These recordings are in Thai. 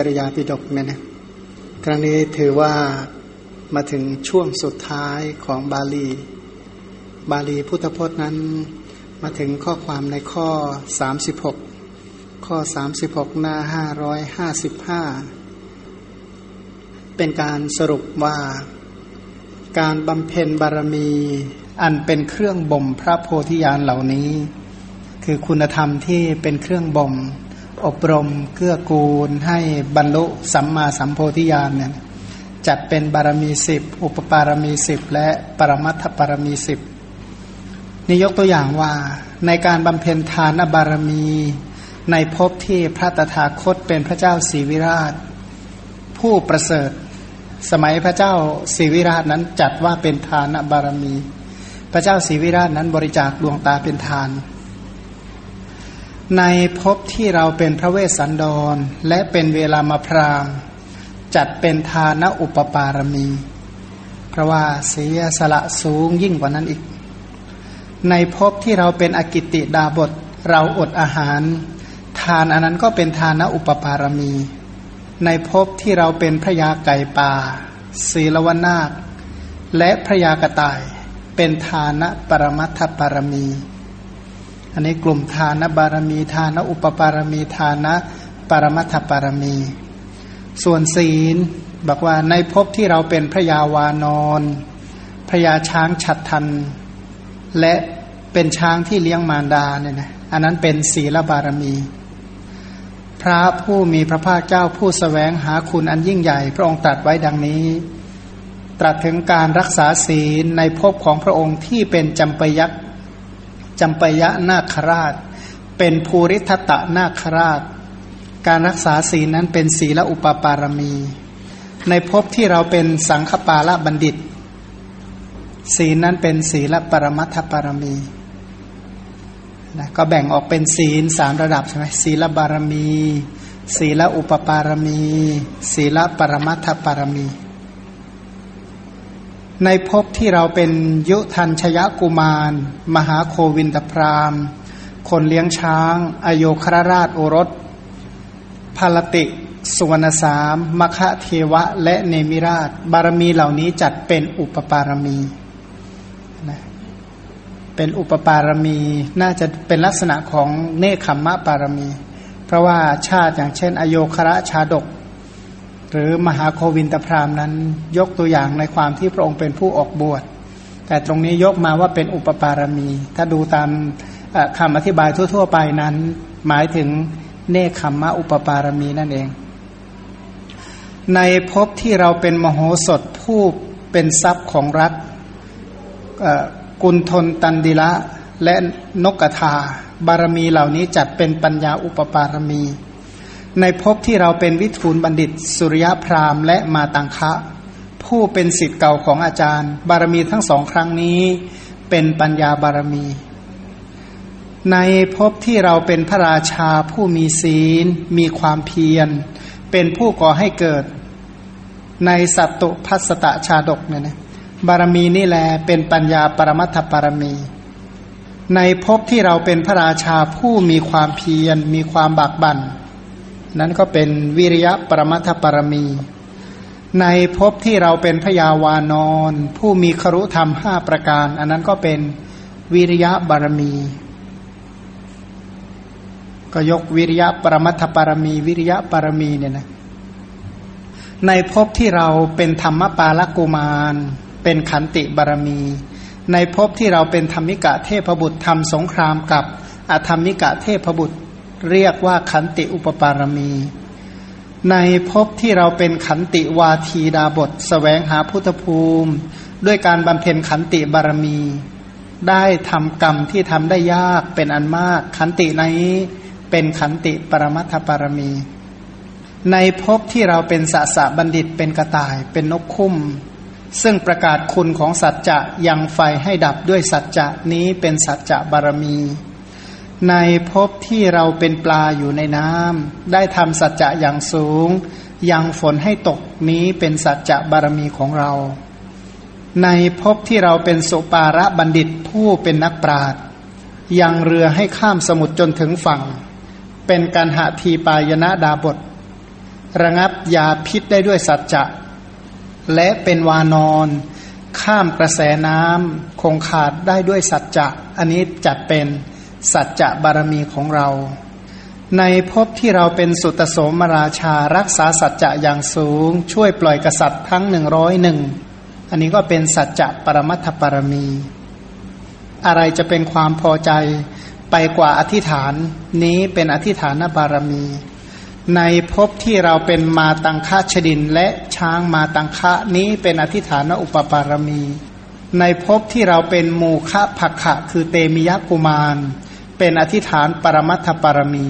ปริยาปิฎกเนี่ยนะครั้งนี้ถือว่ามาถึงช่วงสุดท้ายของบาลี บาลีพุทธพจน์นั้น มาถึงข้อความในข้อ 36 ข้อ 36 หน้า 555 เป็นการสรุปว่าการบำเพ็ญบารมีอันเป็นเครื่องบ่มพระโพธิญาณเหล่านี้ คือคุณธรรมที่เป็นเครื่องบ่ม อบรมเกื้อกูลให้บรรลุสัมมาสัมโพธิญาณเนี่ยจัดเป็นบารมีสิบอุปปารมีสิบและปรมัตถบารมีสิบนี่ยกตัวอย่างว่าในการบำเพ็ญทานบารมีในภพที่พระตถาคตเป็นพระเจ้าศรีวิราช ผู้ประเสริฐ สมัยพระเจ้าศรีวิราชนั้นจัดว่าเป็นทานบารมี พระเจ้าศรีวิราชนั้นบริจาคดวงตาเป็นทาน ในภพที่เราเป็นพระเวสสันดร และเป็นเวลามาพรามจัดเป็นทานอุปปารมี เพราะว่าเสียสละสูงยิ่งกว่านั้นอีก ในภพที่เราเป็นอกิติดาบทเราอดอาหาร ทานอันนั้นก็เป็นทานอุปปารมี ในภพที่เราเป็นพระยาไก่ป่าศีลวนาคและพระยากระต่าย เป็นทานะปรมัตถปารมี อันนี้กลุ่มทานบารมีทานอุปปารมีทานะปรมัตถปารมี ส่วนศีลบอกว่าในภพที่เราเป็นพระยาวานอนพระยาช้างฉัดทัน และเป็นช้างที่เลี้ยงมารดาเนี่ยนะอันนั้นเป็นศีลบารมี พระผู้มีพระภาคเจ้าผู้สแสวงหาคุณอันยิ่งใหญ่ พระองค์ตรัสไว้ดังนี้ ตรัสถึงการรักษาศีลในภพของพระองค์ที่เป็นจำปยักษ จำปยะนาคราช เป็นภูริทัตะนาคราช การรักษาศีลนั้นเป็นศีลอุปปารมี ในภพที่เราเป็นสังฆปาละบัณฑิต ศีลนั้นเป็นศีลปรมัตถปารมีนะก็แบ่งออกเป็นศีลสามระดับใช่ไหมศีลบารมี ศีลอุปปารมี ศีลปรมัตถปารมี ในภพที่เราเป็นยุทันชยกุมาร มหาโควินตพรามคนเลี้ยงช้าง อโยครราชโอรสพาลติสุวรรณสามมคะเทวะ และเนมิราช บารมีเหล่านี้จัดเป็นอุปปารมีนะเป็นอุปปารมี น่าจะเป็นลักษณะของเนคขมมะปารมี เพราะว่าชาติอย่างเช่น อโยคระชาดก รือมหาโควินตพรามนั้น ยกตัวอย่างในความที่พระองค์เป็นผู้ออกบวช แต่ตรงนี้ยกมาว่าเป็นอุปปารมี ถ้าดูตามคำอธิบายทั่ว ๆ ไปนั้น หมายถึงเนคขมมะอุปปารมีนั่นเอง ในภพที่เราเป็นมโหสถผู้เป็นทรัพย์ของรัฐกุลทนตันดิละและนกกทาบารมีเหล่านี้จัดเป็นปัญญาอุปปารมี ในภพที่เราเป็นวิทูลบัณฑิต สุริยพราหมณ์และมาตังคะ ผู้เป็นสิทธิ์เก่าของอาจารย์ บารมีทั้งสองครั้งนี้ เป็นปัญญาบารมี ในภพที่เราเป็นพระราชาผู้มีศีล มีความเพียร เป็นผู้ก่อให้เกิด ในสัตตุพัสตะชาดกเนี่ยนะบารมีนี่แหละเป็นปัญญาปรมัตถบารมี ในภพที่เราเป็นพระราชาผู้มีความเพียร มีความบากบัน่น นั้นก็เป็นวิริยะปรมัตถปรมี ในภพที่เราเป็นพยาวานอนผู้มีครุธรรมห้าประการ อันนั้นก็เป็นวิริยะบารมี ก็ยกวิริยะปรมัตถปรมี วิริยะปรมีเนี่ยนะในภพที่เราเป็นธรรมปาลกุมาร เป็นขันติบารมี ในภพที่เราเป็นธรรมิกะเทพบุตรทำสงครามกับอธรรมิกะเทพบุตร เรียกว่าขันติอุปปารมี ในภพที่เราเป็นขันติวาทีดาบทสแสวงหาพุทธภูมิ ด้วยการบำเพ็ญขันติบารมี ได้ทำกรรมที่ทำได้ยากเป็นอันมาก ขันติในเป็นขันติปรมัตถปารมี ในภพที่เราเป็นสสะบัณฑิตเป็นกระต่ายเป็นนกคุ้มซึ่งประกาศคุณของสัจจะยังไฟให้ดับด้วยสัจจะนี้เป็นสัจจะบารมี ในภพที่เราเป็นปลาอยู่ในน้ำได้ทำสัจจะอย่างสูง ยังฝนให้ตกนี้เป็นสัจจะบารมีของเรา ในภพที่เราเป็นสุปาระบัณฑิตผู้เป็นนักปราชญ์ยังเรือให้ข้ามสมุทรจนถึงฝั่ง เป็นการหาทีปายนะดาบท ระงับยาพิษได้ด้วยสัจจะ และเป็นวานอนข้ามกระแสน้ำคงขาดได้ด้วยสัจจะ อันนี้จัดเป็น สัจจะบารมีของเรา ในภพที่เราเป็นสุตโสมราชารักษาสัจจะอย่างสูง ช่วยปล่อยกษัตริย์ทั้งหนึ่งร้อยหนึ่งอันนี้ก็เป็นสัจจะปรมัตถปรมี อะไรจะเป็นความพอใจไปกว่าอธิษฐานนี้เป็นอธิษฐานบารมี ในภพที่เราเป็นมาตังคะชดินและช้างมาตังคะนี้เป็นอธิษฐานอุปปารมี ในภพที่เราเป็นมูคะภักขะคือเตมิยกุมาร เป็นอธิษฐานปรมัตถปารมี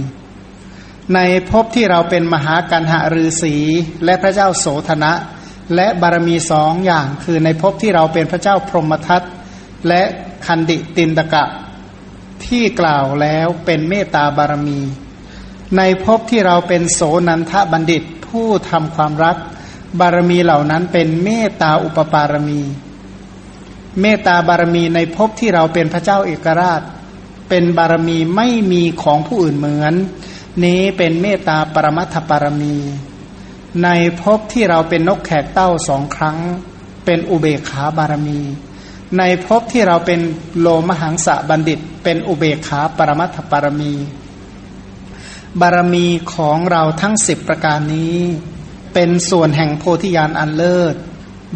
ในภพที่เราเป็นมหากันหะฤาษีและพระเจ้าโสธนะ และบารมีสองอย่าง คือในภพที่เราเป็นพระเจ้าพรหมทัตและคันดิตินตกะ ที่กล่าวแล้วเป็นเมตตาบารมี ในภพที่เราเป็นโสนันทบัณฑิตผู้ทำความรัก บารมีเหล่านั้นเป็นเมตตาอุปปารมี เมตตาบารมีในภพที่เราเป็นพระเจ้าเอกราช เป็นบารมีไม่มีของผู้อื่นเหมือน นี้เป็นเมตตาปรมัตถปารมี ในภพที่เราเป็นนกแขกเต้าสองครั้ง เป็นอุเบกขาบารมี ในภพที่เราเป็นโลมหังสะบัณฑิต เป็นอุเบกขาปรมัตถปารมี บารมีของเราทั้งสิบประการนี้ เป็นส่วนแห่งโพธิญาณอันเลิศ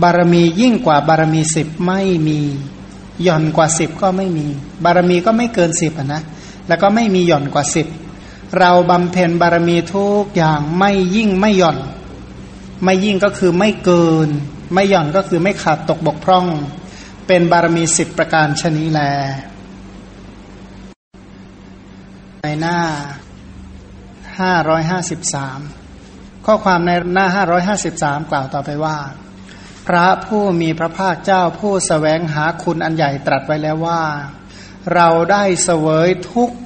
บารมียิ่งกว่าบารมีสิบไม่มี ย่อนกว่าสิบก็ไม่มี บารมีก็ไม่เกินสิบนะแล้วก็ไม่มีหย่อนกว่าสิบเราบำเพ็ญบารมีทุกอย่างไม่ยิ่งไม่หย่อน ไม่ยิ่งก็คือไม่เกิน ไม่หย่อนก็คือไม่ขาดตกบกพร่อง เป็นบารมีสิบประการชนีแล ในหน้าห้าร้อยห้าสิบสามข้อความในหน้าห้าร้อยห้าสิบสามกล่าวต่อไปว่า ระผู้มีพระภาคเจ้าผู้สแสวงหาคุณอันใหญ่ตรัสไว้แล้วว่า เราได้เสวยทุกข์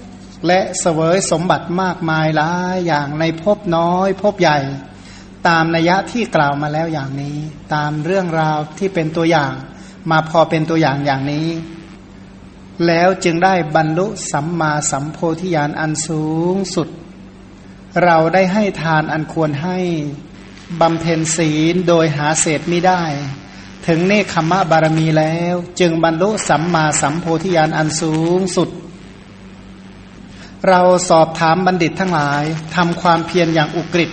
และเสวยสมบัติมากมายหลายอย่างในภพน้อยภพใหญ่ ตามนัยยะที่กล่าวมาแล้วอย่างนี้ ตามเรื่องราวที่เป็นตัวอย่าง มาพอเป็นตัวอย่างอย่างนี้ แล้วจึงได้บรรลุสัมมาสัมโพธิญาณอันสูงสุด เราได้ให้ทานอันควรให้ บำเพ็ญศีลโดยหาเศษไม่ได้ ถึงเนคขมะบารมีแล้ว จึงบรรลุสัมมาสัมโพธิญาณอันสูงสุด เราสอบถามบัณฑิตทั้งหลายทำความเพียรอย่างอุกฤษ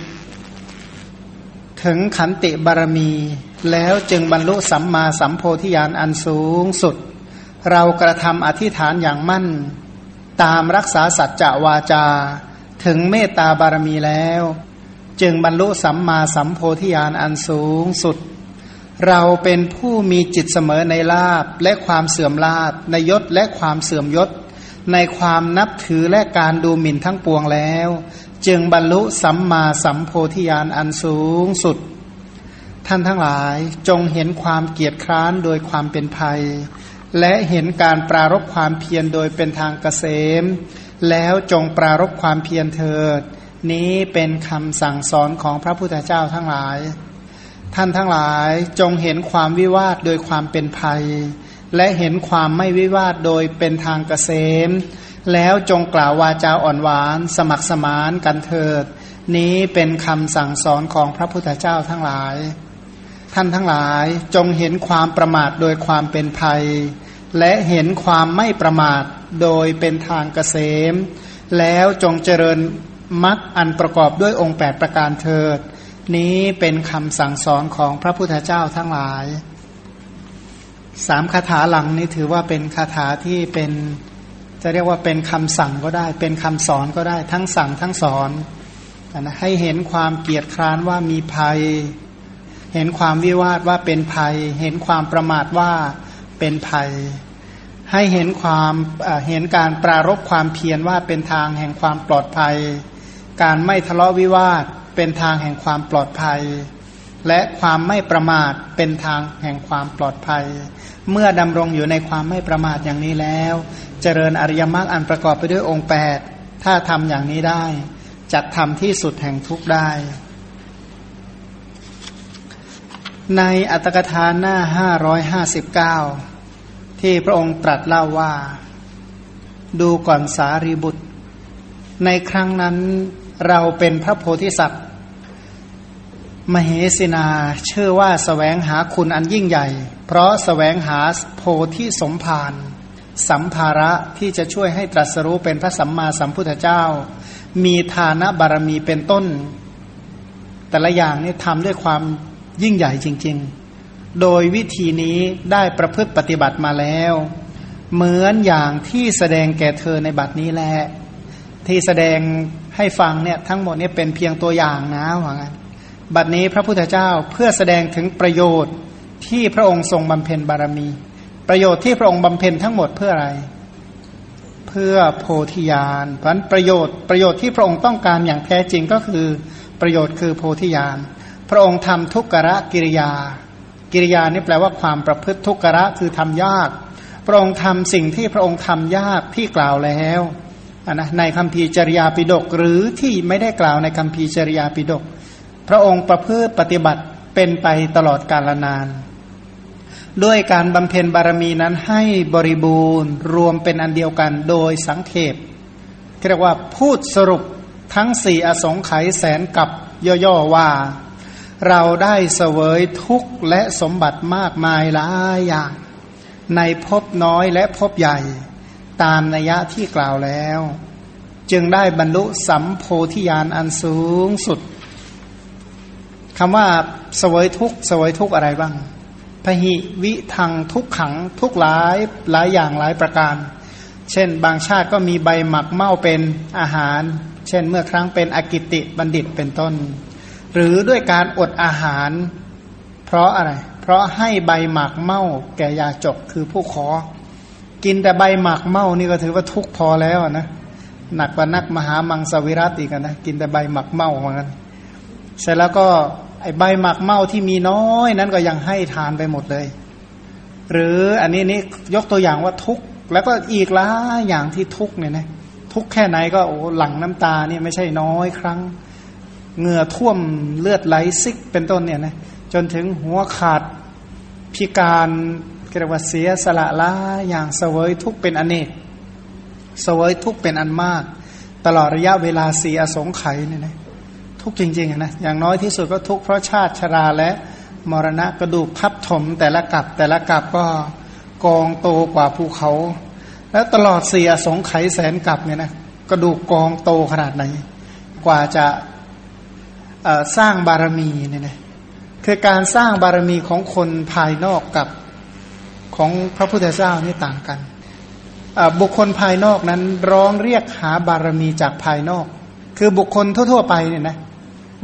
ถึงขันติบารมี แล้วจึงบรรลุสัมมาสัมโพธิญาณอันสูงสุด เรากระทำอธิษฐานอย่างมั่น ตามรักษาสัจจะวาจา ถึงเมตตาบารมีแล้ว จึงบรรลุสัมมาสัมโพธิญาณอันสูงสุด เราเป็นผู้มีจิตเสมอในลาบและความเสื่อมลาบในยศและความเสื่อมยศ ในความนับถือและการดูหมิ่นทั้งปวงแล้ว จึงบรรลุสัมมาสัมโพธิญาณอันสูงสุด ท่านทั้งหลายจงเห็นความเกียจคร้านโดยความเป็นภัย และเห็นการปรารบความเพียรโดยเป็นทางเกษม แล้วจงปรารบความเพียรเถิด นี้เป็นคำสั่งสอนของพระพุทธเจ้าทั้งหลาย ท่านทั้งหลายจงเห็นความวิวาทโดยความเป็นภัย และเห็นความไม่วิวาทโดยเป็นทางเกษม แล้วจงกล่าววาจาอ่อนหวาน สมัครสมานกันเถิด นี้เป็นคำสั่งสอนของพระพุทธเจ้าทั้งหลาย ท่านทั้งหลายจงเห็นความประมาทโดยความเป็นภัย และเห็นความไม่ประมาทโดยเป็นทางเกษม แล้วจงเจริญ มรรคอันประกอบด้วยองค์ 8 ประการเถิด นี้เป็นคำสั่งสอนของพระพุทธเจ้าทั้งหลายสามคาถาหลังนี้ถือว่าเป็นคาถาที่เป็นจะเรียกว่าเป็นคำสั่งก็ได้ เป็นคำสอนก็ได้ ทั้งสั่งทั้งสอนนะให้เห็นความเกียดคร้านว่ามีภัย เห็นความวิวาทว่าเป็นภัย เห็นความประมาทว่าเป็นภัย ให้เห็นความเห็นการปรารบความเพียรว่าเป็นทางแห่งความปลอดภัย การไม่ทะเลาะวิวาทเป็นทางแห่งความปลอดภัย และความไม่ประมาทเป็นทางแห่งความปลอดภัย เมื่อดำรงอยู่ในความไม่ประมาทอย่างนี้แล้ว เจริญอริยมรรคอันประกอบไปด้วยองค์แปดถ้าทำอย่างนี้ได้จัดทำที่สุดแห่งทุกได้ ในอัตกถาหน้าห้าร้อยห้าสิบเก้าที่พระองค์ตรัสเล่าว่า ดูก่อนสารีบุตร ในครั้งนั้น เราเป็นพระโพธิสัตว์ มเหสินาเชื่อว่าสแสวงหาคุณอันยิ่งใหญ่ เพราะสแสวงหาโพธิสมภารสัมภาระที่จะช่วยให้ตรัสรู้เป็นพระสัมมาสัมพุทธเจ้า มีฐานะบารมีเป็นต้น แต่ละอย่างนี่ทำด้วยความยิ่งใหญ่จริง ๆ โดยวิธีนี้ได้ประพฤติปฏิบัติมาแล้ว เหมือนอย่างที่แสดงแก่เธอในบัดนี้แหละที่แสดง ให้ฟังเนี่ยทั้งหมดนี้เป็นเพียงตัวอย่างนะว่างั้นบัดนี้พระพุทธเจ้าเพื่อแสดงถึงประโยชน์ที่พระองค์ทรงบำเพ็ญบารมี ประโยชน์ที่พระองค์บำเพ็ญทั้งหมดเพื่ออะไร เพื่อโพธิญาณเพราะประโยชน์ประโยชน์ที่พระองค์ต้องการอย่างแท้จริงก็คือประโยชน์คือโพธิญาณพระองค์ทำทุกขะกิริยา กิริยานี่แปลว่าความประพฤติทุกขะคือทำยาก พระองค์ทำสิ่งที่พระองค์ทำยากที่กล่าวแล้ว นะในคำพีจริยาปิดกหรือที่ไม่ได้กล่าวในคำพีจริยาปิดก พระองค์ประพฤติปฏิบัติเป็นไปตลอดกาลนาน ด้วยการบำเพ็ญบารมีนั้นให้บริบูรณ์รวมเป็นอันเดียวกันโดยสังเขปเรียกว่าพูดสรุปทั้งสี่อสงไขยแสนกับย่อๆว่า เราได้เสวยทุกข์และสมบัติมากมายหลายอย่าง ในภพน้อยและภพใหญ่ ตามนัยยะที่กล่าวแล้ว จึงได้บรรลุสัมโพธิญาณอันสูงสุดคำว่าสวยทุกสวยทุกอะไรบ้างพหิวิทังทุกขังทุกหลายหลายอย่างหลายประการ เช่น บางชาติก็มีใบหมักเม่าเป็นอาหาร เช่น เมื่อครั้งเป็นอกิติบัณฑิตเป็นต้น หรือด้วยการอดอาหาร เพราะอะไร เพราะให้ใบหมักเม่าแก่ยาจกคือผู้ขอ กินแต่ใบหมากเมานี่ก็ถือว่าทุกพอแล้วนะหนักกว่านักมหามังสวิรัตอีกนะกินแต่ใบหมักเมาเหมือนกันเสร็จแล้วก็ไอใบหมักเมาที่มีน้อยนั้นก็ยังให้ทานไปหมดเลย หรืออันนี้นี่ยกตัวอย่างว่าทุกแล้วก็อีกหลายอย่างที่ทุกเนี่ยนะทุกแค่ไหนก็โอ้หลังน้ำตาเนี่ยไม่ใช่น้อยครั้งเหงื่อท่วมเลือดไหลซิกเป็นต้นเนี่ยนะจนถึงหัวขาดพิการ เรียกว่าเสียสละละอย่างเสวยทุกเป็นอเนกเสวยทุกเป็นอันมาก ตลอดระยะเวลาสีอสงไขยเนี่ยนะทุกจริงๆนะอย่างน้อยที่สุดก็ทุกเพราะชาติชราและมรณะกระดูกทับถมแต่ละกับแต่ละกับก็กองโตกว่าภูเขา แล้วตลอดเสียสงไขยแสนกับเนี่ยนะกระดูกกองโตขนาดไหน กว่าจะสร้างบารมีเนี่ยนะคือการสร้างบารมีของคนภายนอกกับ ของพระพุทธเจ้านี่ต่างกัน บุคคลภายนอกนั้นร้องเรียกหาบารมีจากภายนอก คือบุคคลทั่ว ๆ ไปเนี่ยนะ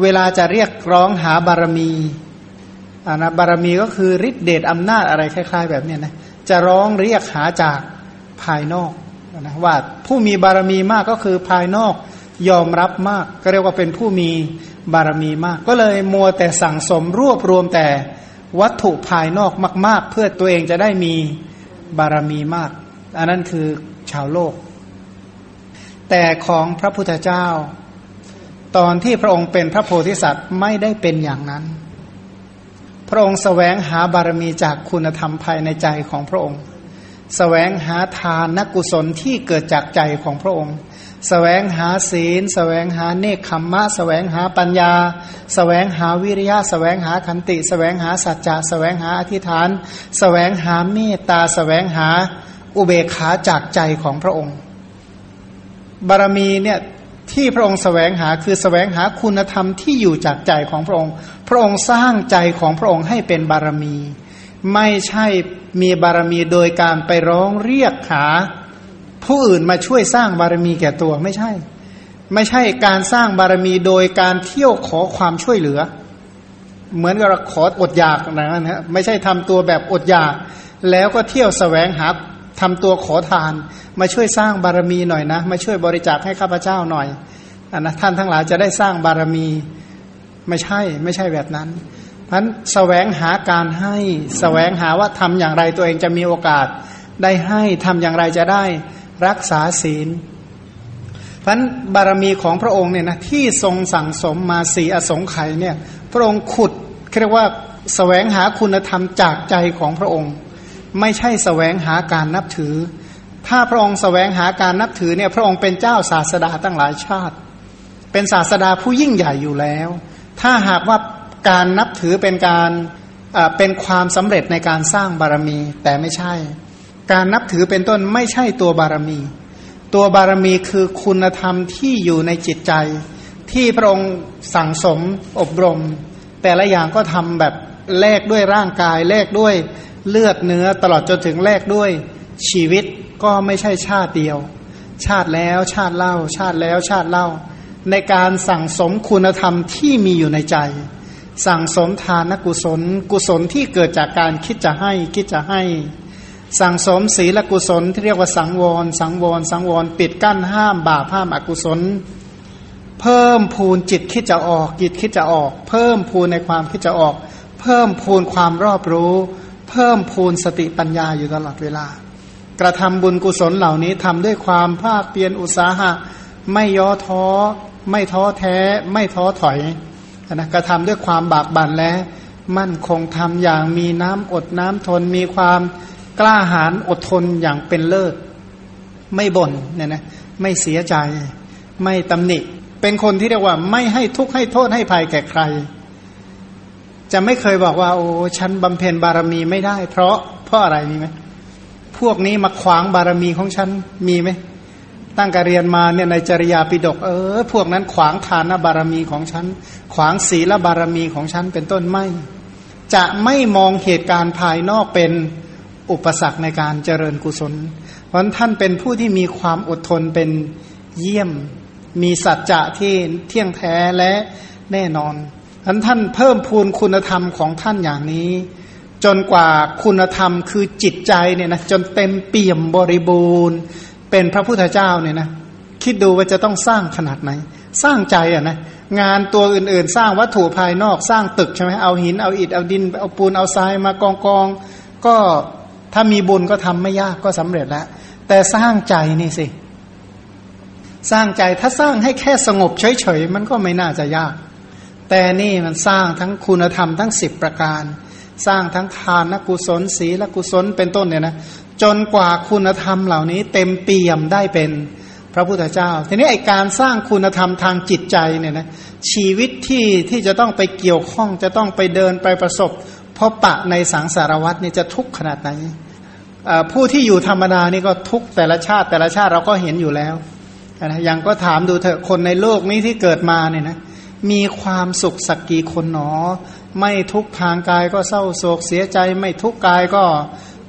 เวลาจะเรียกร้องหาบารมีอานะบารมีก็คือฤทธิเดชอำนาจอะไรคล้าย ๆ แบบนี้นะจะร้องเรียกหาจากภายนอกนะว่าผู้มีบารมีมากก็คือภายนอกยอมรับมาก ก็เรียกว่าเป็นผู้มีบารมีมาก ก็เลยมัวแต่สั่งสมรวบรวมแต่ วัตถุภายนอกมาก ๆ เพื่อตัวเองจะได้มีบารมีมาก อันนั้นคือชาวโลก แต่ของพระพุทธเจ้า ตอนที่พระองค์เป็นพระโพธิสัตว์ไม่ได้เป็นอย่างนั้น พระองค์สแสวงหาบารมีจากคุณธรรมภายในใจของพระองค์สแสวงหาทานนักกุศลที่เกิดจากใจของพระองค์ แสวงหาศีล แสวงหาเนคขมมะ แสวงหาปัญญา แสวงหาวิริยะ แสวงหาขันติ แสวงหาสัจจะ แสวงหาอธิษฐาน แสวงหาเมตตา แสวงหาอุเบกขาจากใจของพระองค์ บารมีเนี่ยที่พระองค์แสวงหาคือแสวงหาคุณธรรมที่อยู่จากใจของพระองค์ พระองค์สร้างใจของพระองค์ให้เป็นบารมี ไม่ใช่มีบารมีโดยการไปร้องเรียกหา ผู้อื่นมาช่วยสร้างบารมีแก่ตัวไม่ใช่ ไม่ใช่การสร้างบารมีโดยการเที่ยวขอความช่วยเหลือ เหมือนกับขออดอยากนะนะไม่ใช่ทำตัวแบบอดอยาก แล้วก็เที่ยวแสวงหาทำตัวขอทาน มาช่วยสร้างบารมีหน่อยนะ มาช่วยบริจาคให้ข้าพเจ้าหน่อยอนนะท่านทั้งหลายจะได้สร้างบารมีไม่ใช่ ไม่ใช่แบบนั้นเพราะแสวงหาการให้แสวงหาว่าทำอย่างไรตัวเองจะมีโอกาสได้ให้ทำอย่างไรจะได้ รักษาศีลเพราะบารมีของพระองค์เนี่ยนะที่ทรงสั่งสมมาสีอสงไขยเนี่ยพระองค์ขุดเรียกว่าสแสวงหาคุณธรรมจากใจของพระองค์ ไม่ใช่สแสวงหาการนับถือ ถ้าพระองค์สแสวงหาการนับถือเนี่ยพระองค์เป็นเจ้าศาสดาตั้งหลายชาติ เป็นศาสดาผู้ยิ่งใหญ่อยู่แล้ว ถ้าหากว่าการนับถือเป็นการเป็นความสำเร็จในการสร้างบารมีแต่ไม่ใช่ การนับถือเป็นต้นไม่ใช่ตัวบารมี ตัวบารมีคือคุณธรรมที่อยู่ในจิตใจ ที่พระองค์สั่งสมอบรม แต่ละอย่างก็ทำแบบแลกด้วยร่างกายแลกด้วยเลือดเนื้อตลอดจนถึงแลกด้วยชีวิตก็ไม่ใช่ชาติเดียว ชาติแล้วชาติเล่า ชาติแล้วชาติเล่า ในการสั่งสมคุณธรรมที่มีอยู่ในใจ สั่งสมทานกุศล กุศลที่เกิดจากการคิดจะให้คิดจะให้ สั่งสมศีลกุศลที่เรียกว่าสังวร สังวร สังวร ปิดกั้นห้ามบาปห้ามอกุศล เพิ่มพูนจิตคิดจะออกจิตคิดจะออก เพิ่มพูนในความคิดจะออก เพิ่มพูนความรอบรู้ เพิ่มพูนสติปัญญาอยู่ตลอดเวลา กระทำบุญกุศลเหล่านี้ทำด้วยความภาคเพียรอุตสาหะ ไม่ย่อท้อ ไม่ท้อแท้ ไม่ท้อถอยนะกระทำด้วยความบากบั่นและ มั่นคงทำอย่างมีน้ำอดน้ำทนมีความ กล้าหาญอดทนอย่างเป็นเลิศ ไม่บน่นเนี่ยนะไม่เสียใจ ไม่ตำหนิ เป็นคนที่เรียกว่า ไม่ให้ทุกข์ให้โทษให้ภัยแก่ใคร จะไม่เคยบอกว่า โอ้ฉันบำเพ็ญบารมีไม่ได้ เพราะเพราะอะไรมีไหมพวกนี้มาขวางบารมีของฉันมีไหมตั้งการเรียนมาเนี่ยในจริยาปิดกเออ พวกนั้นขวางทานบารมีของฉัน ขวางศีลบารมีของฉันเป็นต้นไม่ จะไม่มองเหตุการณ์ภายนอกเป็น อุปสรรคในการเจริญกุศล เพราะท่านเป็นผู้ที่มีความอดทนเป็นเยี่ยม มีสัจจะที่เที่ยงแท้และแน่นอนท่านท่านเพิ่มพูนคุณธรรมของท่านอย่างนี้ จนกว่าคุณธรรมคือจิตใจเนี่ยนะจนเต็มเปี่ยมบริบูรณ์ เป็นพระพุทธเจ้าเนี่ยนะคิดดูว่าจะต้องสร้างขนาดไหน สร้างใจอะนะงานตัวอื่นๆ สร้างวัตถุภายนอกสร้างตึกใช่ไหมเอาหินเอาอิฐเอาดิน เอาปูนเอาทรายมากองกองก็ ถ้ามีบุญก็ทำไม่ยากก็สำเร็จแล้ว แต่สร้างใจนี่สิ สร้างใจถ้าสร้างให้แค่สงบเฉยๆมันก็ไม่น่าจะยาก แต่นี่มันสร้างทั้งคุณธรรมทั้งสิบประการ สร้างทั้งทานกุศลศีลกุศลเป็นต้นเนี่ยนะจนกว่าคุณธรรมเหล่านี้เต็มเปี่ยมได้เป็นพระพุทธเจ้า ทีนี้ไอการสร้างคุณธรรมทางจิตใจเนี่ยนะชีวิตที่ที่จะต้องไปเกี่ยวข้องจะต้องไปเดินไปประสบ พบปะในสังสารวัตเนี่ยจะทุกข์ขนาดไหนผู้ที่อยู่ธรรมดานี่ก็ทุกแต่ละชาติ แต่ละชาติเราก็เห็นอยู่แล้วนะยังก็ถามดูเถอะคนในโลกนี้ที่เกิดมาเนี่ยนะมีความสุขสักกี่คนหนอ ไม่ทุกทางกายก็เศร้าโศกเสียใจ ไม่ทุกกายก็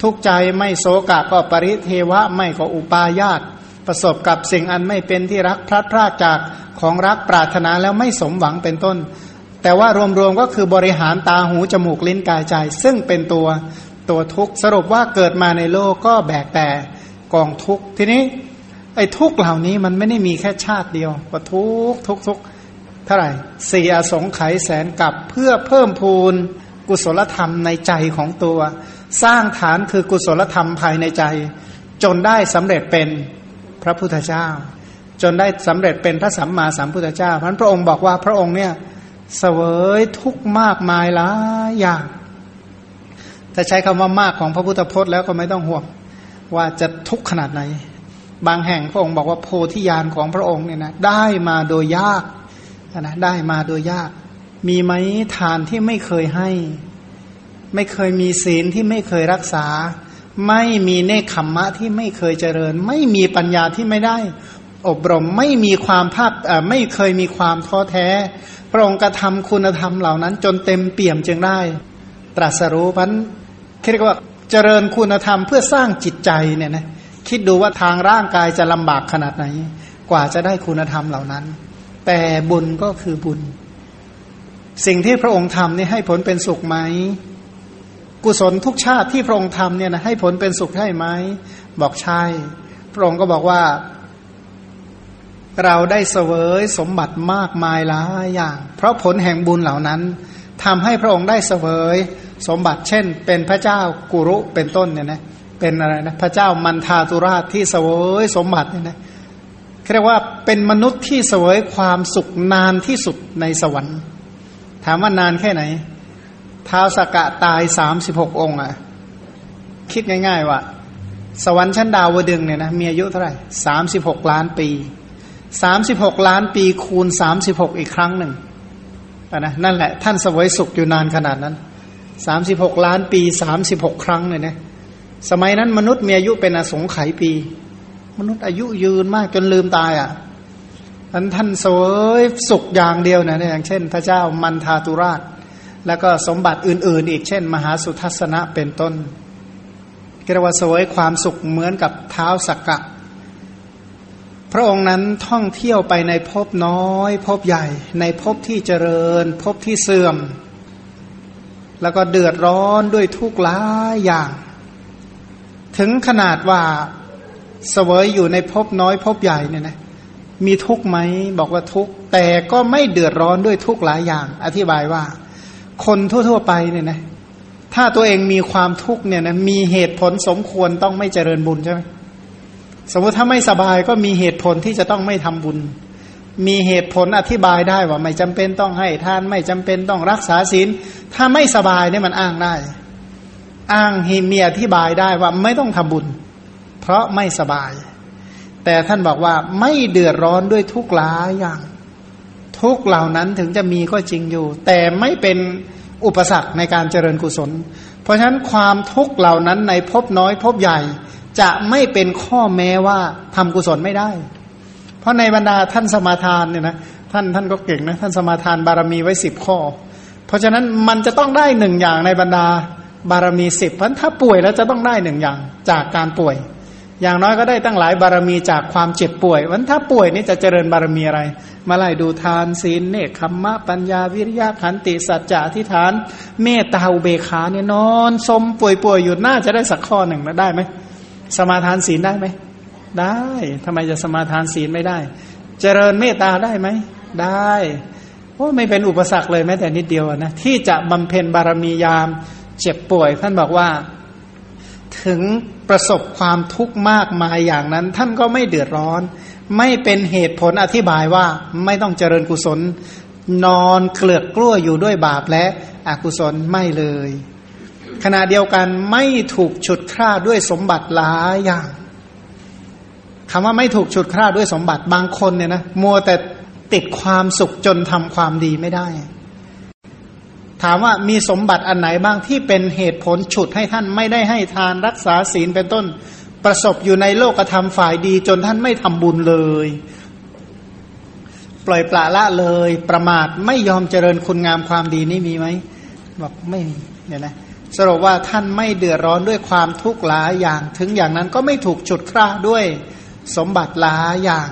ทุกใจไม่โศกะก็ปริเทวะ ไม่ก็อุปายาตประสบกับสิ่งอันไม่เป็นที่รักพลัดพรากจากของรักปรารถนาแล้วไม่สมหวังเป็นต้น แต่ว่ารวมๆก็คือบริหารตาหูจมูกลิ้นกายใจ ซึ่งเป็นตัวตัวทุกข์สรุปว่าเกิดมาในโลกก็แบกแต่กองทุกข์ทีนี้ไอ้ทุกข์เหล่านี้มันไม่ได้มีแค่ชาติเดียวว่าทุกทุกทุกเท่าไหร่สี่อสงไขยแสนกับเพื่อเพิ่มพูนกุศลธรรมในใจของตัว สร้างฐานคือกุศลธรรมภายในใจ จนได้สำเร็จเป็นพระพุทธเจ้า จนได้สำเร็จเป็นพระสัมมาสัมพุทธเจ้าเพราะพระองค์บอกว่าพระองค์เนี่ย เสวยทุกมากมายหลายอย่างถ้าใช้คำว่ามากของพระพุทธพจน์แล้วก็ไม่ต้องห่วงว่าจะทุกขนาดไหน บางแห่งพระองค์บอกว่าโพธิญาณของพระองค์เนี่ยนะได้มาโดยยากนะได้มาโดยยาก มีไหมทานที่ไม่เคยให้ ไม่เคยมีศีลที่ไม่เคยรักษา ไม่มีเนคขมมะที่ไม่เคยเจริญ ไม่มีปัญญาที่ไม่ได้ อบรมไม่มีความภาพไม่เคยมีความท้อแท้ พระองค์กระทำคุณธรรมเหล่านั้น จนเต็มเปี่ยมจึงได้ ตรัสรู้พันเรียกว่าเจริญคุณธรรมเพื่อสร้างจิตใจเนี่ยนะคิดดูว่าทางร่างกายจะลำบากขนาดไหน กว่าจะได้คุณธรรมเหล่านั้น แต่บุญก็คือบุญ สิ่งที่พระองค์ทำนี่ให้ผลเป็นสุขไหมกุศลทุกชาติที่พระองค์ทำเนี่ยนะให้ผลเป็นสุขใช่ไหมบอกใช่ พระองค์ก็บอกว่า เราได้เสวยสมบัติมากมายหลายอย่าง เพราะผลแห่งบุญเหล่านั้นทำให้พระองค์ได้เสวยสมบัติเช่น เป็นพระเจ้ากุรุเป็นต้นเนี่ยนะเป็นอะไรนะพระเจ้ามันทาตุราชที่เสวยสมบัติเนี่ยนะเรียกว่าเป็นมนุษย์ที่เสวยความสุขนานที่สุดในสวรรค์ ถามว่านานแค่ไหนท้าวสกะตายสามสิบหกองค์อะคิดง่าย ๆ ว่า สวรรค์ชั้นดาวดึงเนี่ยนะมีอายุเท่าไหร่สามสิบหกล้านปี สามสิบหกล้านปีคูณสามสิบหกอีกครั้งหนึ่งนะนั่นแหละ ท่านสวยสุขอยู่นานขนาดนั้นสามสิบหกล้านปีสามสิบหกครั้งเลยนะสมัยนั้นมนุษย์มีอายุเป็นอสงไขยปี มนุษย์อายุยืนมากจนลืมตายอะนั้นท่านสวยสุขอย่างเดียวนะอย่างเช่น พระเจ้ามันทาตุราช แล้วก็สมบัติอื่น ๆ อีกเช่น มหาสุทัศนะเป็นต้นเรียกว่าสวยความสุขเหมือนกับเท้าสักกะ พระองค์นั้นท่องเที่ยวไปในภพน้อยภพใหญ่ ในภพที่เจริญภพที่เสื่อม แล้วก็เดือดร้อนด้วยทุกข์หลายอย่าง ถึงขนาดว่าเสวยอยู่ในภพน้อยภพใหญ่เนี่ยนะมีทุกข์ไหมบอกว่าทุกข์แต่ก็ไม่เดือดร้อนด้วยทุกข์หลายอย่าง อธิบายว่า คนทั่ว ๆ ไปเนี่ยนะถ้าตัวเองมีความทุกข์เนี่ยนะมีเหตุผลสมควรต้องไม่เจริญบุญใช่ไหม สมมติถ้าไม่สบายก็มีเหตุผลที่จะต้องไม่ทำบุญ มีเหตุผลอธิบายได้ว่าไม่จำเป็นต้องให้ทานไม่จำเป็นต้องรักษาศีลถ้าไม่สบายเนี่ยมันอ้างได้ อ้างฮีมียอธิบายได้ว่าไม่ต้องทำบุญ เพราะไม่สบาย แต่ท่านบอกว่าไม่เดือดร้อนด้วยทุกข์หลายอย่าง ทุกเหล่านั้นถึงจะมีก็จริงอยู่ แต่ไม่เป็นอุปสรรคในการเจริญกุศล เพราะฉะนั้นความทุกข์เหล่านั้นในภพน้อยภพใหญ่ จะไม่เป็นข้อแม้ว่าทำกุศลไม่ได้ เพราะในบรรดาท่านสมาทานเนี่ยนะท่านท่านก็เก่งนะท่านสมาทานบารมีไว้สิบข้อ เพราะฉะนั้นมันจะต้องได้หนึ่งอย่างในบรรดาบารมีสิบเพราะถ้าป่วยแล้วจะต้องได้หนึ่งอย่างจากการป่วย อย่างน้อยก็ได้ตั้งหลายบารมีจากความเจ็บป่วยวันถ้าป่วยนี่จะเจริญบารมีอะไร มาไล่ดูทานศีลเนคขมมะปัญญาวิริยะขันติสัจจะทิฏฐาน เมตตาอุเบขาเนี่ยนอนสมป่วยป่วยอยู่น่าจะได้สักข้อหนึ่งแล้วได้ไหม สมาทานศีลได้ไหม ได้ทำไมจะสมาทานศีลไม่ได้ เจริญเมตตาได้ไหม ได้โอ้ไม่เป็นอุปสรรคเลยแม้แต่นิดเดียวนะที่จะบำเพ็ญบารมียามเจ็บป่วย ท่านบอกว่า ถึงประสบความทุกข์มากมายอย่างนั้น ท่านก็ไม่เดือดร้อน ไม่เป็นเหตุผลอธิบายว่าไม่ต้องเจริญกุศล นอนเกลือกกลั้วอยู่ด้วยบาปและอกุศลไม่เลย ขณะเดียวกันไม่ถูกฉุดคร่าด้วยสมบัติหลายอย่างคำว่าไม่ถูกฉุดคร่าด้วยสมบัติบางคนเนี่ยนะมัวแต่ติดความสุขจนทำความดีไม่ได้ ถามว่ามีสมบัติอันไหนบ้างที่เป็นเหตุผลฉุดให้ท่านไม่ได้ให้ทานรักษาศีลเป็นต้นประสบอยู่ในโลกธรรมฝ่ายดี จนท่านไม่ทำบุญเลย ปล่อยปละละเลยประมาทไม่ยอมเจริญคุณงามความดีนี่มีไหมบอกไม่มีเนี่ยนะ สรุปว่าท่านไม่เดือดร้อนด้วยความทุกข์หลายอย่าง ถึงอย่างนั้นก็ไม่ถูกฉุดคร่าด้วยสมบัติหลายอย่าง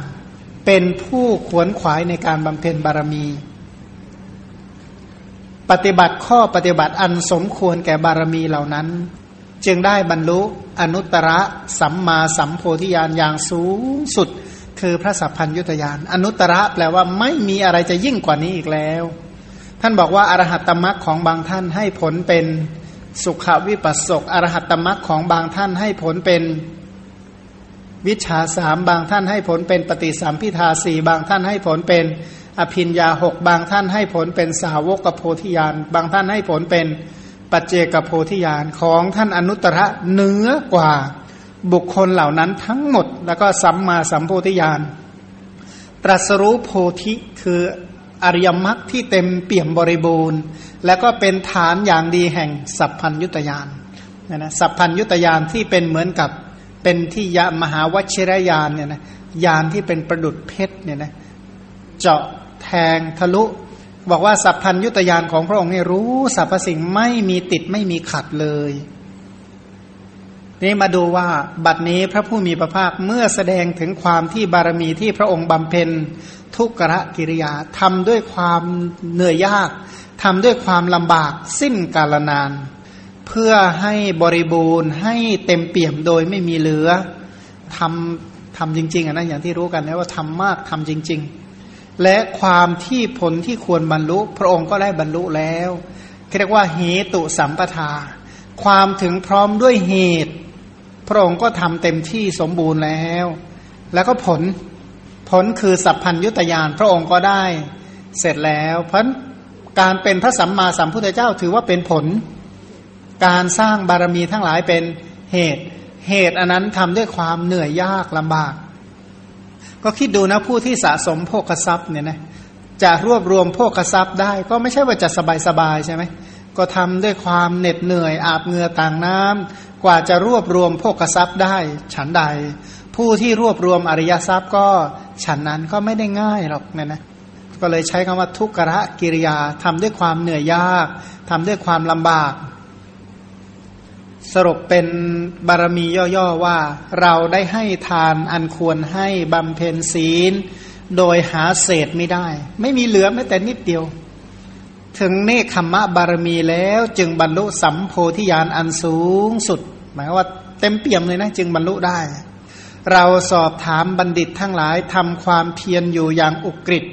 เป็นผู้ขวนขวายในการบำเพ็ญบารมี ปฏิบัติข้อปฏิบัติอันสมควรแก่บารมีเหล่านั้น จึงได้บรรลุอนุตตรสัมมาสัมโพธิญาณอย่างสูงสุด คือพระสัพพัญยุตยานอนุตตรแปลว่าไม่มีอะไรจะยิ่งกว่านี้อีกแล้ว ท่านบอกว่าอรหัตตมรักของบางท่านให้ผลเป็น สุขวิปัสสกอรหัตตมรักของบางท่านให้ผลเป็นวิชาสามบางท่านให้ผลเป็นปฏิสัมพิทาสี่บางท่านให้ผลเป็นอภินยาหกบางท่านให้ผลเป็นสาวกกโพธิญาณบางท่านให้ผลเป็นปัจเจกโพธิญาณของท่านอนุตตรเนื้อกว่าบุคคลเหล่านั้นทั้งหมด แล้วก็สัมมาสัมโพธิญาณตรัสรู้โพธิคืออริยมรรคที่เต็มเปี่ยมบริบูรณ์ แล้วก็เป็นฐานอย่างดีแห่งสัพพัญยุตยานนะนะสัพพัญยุตยานที่เป็นเหมือนกับเป็นที่ยะมหาวชิรยานเนี่ยนะยานที่เป็นประดุดเพชรเนี่ยนะเจาะแทงทะลุ บอกว่าสัพพัญยุตยานของพระองค์เนี่ยรู้สรรพสิ่งไม่มีติดไม่มีขัดเลย นี่มาดูว่าบัดนี้พระผู้มีพระภาคเมื่อแสดงถึงความที่บารมีที่พระองค์บำเพ็ญทุกขะกิริยาทำด้วยความเหนื่อยยาก ทำด้วยความลำบากสิ้นกาลนาน เพื่อให้บริบูรณ์ให้เต็มเปี่ยมโดยไม่มีเหลือทำทำจริงๆอะนะอย่างที่รู้กันนะว่าทำมากทำจริง ๆ และความที่ผลที่ควรบรรลุ พระองค์ก็ได้บรรลุแล้วเรียกว่าเหตุสัมปทา ความถึงพร้อมด้วยเหตุ พระองค์ก็ทำเต็มที่สมบูรณ์แล้ว แล้วก็ผลผลคือสัพพัญยุตยานพระองค์ก็ได้เสร็จแล้ว เพราะ การเป็นพระสัมมาสัมพุทธเจ้าถือว่าเป็นผล การสร้างบารมีทั้งหลายเป็นเหตุ เหตุอันนั้นทำด้วยความเหนื่อยยากลำบาก ก็คิดดูนะผู้ที่สะสมโภคทรัพย์เนี่ยนะจะรวบรวมโภคทรัพย์ได้ ก็ไม่ใช่ว่าจะสบายสบายใช่ไหมก็ทำด้วยความเหน็ดเหนื่อยอาบเหงื่อต่างน้ำกว่าจะรวบรวมโภคทรัพย์ได้ ฉันใด ผู้ที่รวบรวมอริยทรัพย์ก็ฉันนั้นก็ไม่ได้ง่ายหรอกเนี่ยนะ ก็เลยใช้คำว่าทุกขะกิริยาทำด้วยความเหนื่อยยากทำด้วยความลำบาก สรุปเป็นบารมีย่อๆว่า เราได้ให้ทานอันควรให้บำเพ็ญศีล โดยหาเศษไม่ได้ ไม่มีเหลือแม้แต่นิดเดียว ถึงเนคขมะบารมีแล้วจึงบรรลุสัมโพธิญาณอันสูงสุด หมายว่าเต็มเปี่ยมเลยนะจึงบรรลุได้ เราสอบถามบัณฑิตทั้งหลายทำความเพียรอยู่อย่างอุกฤษ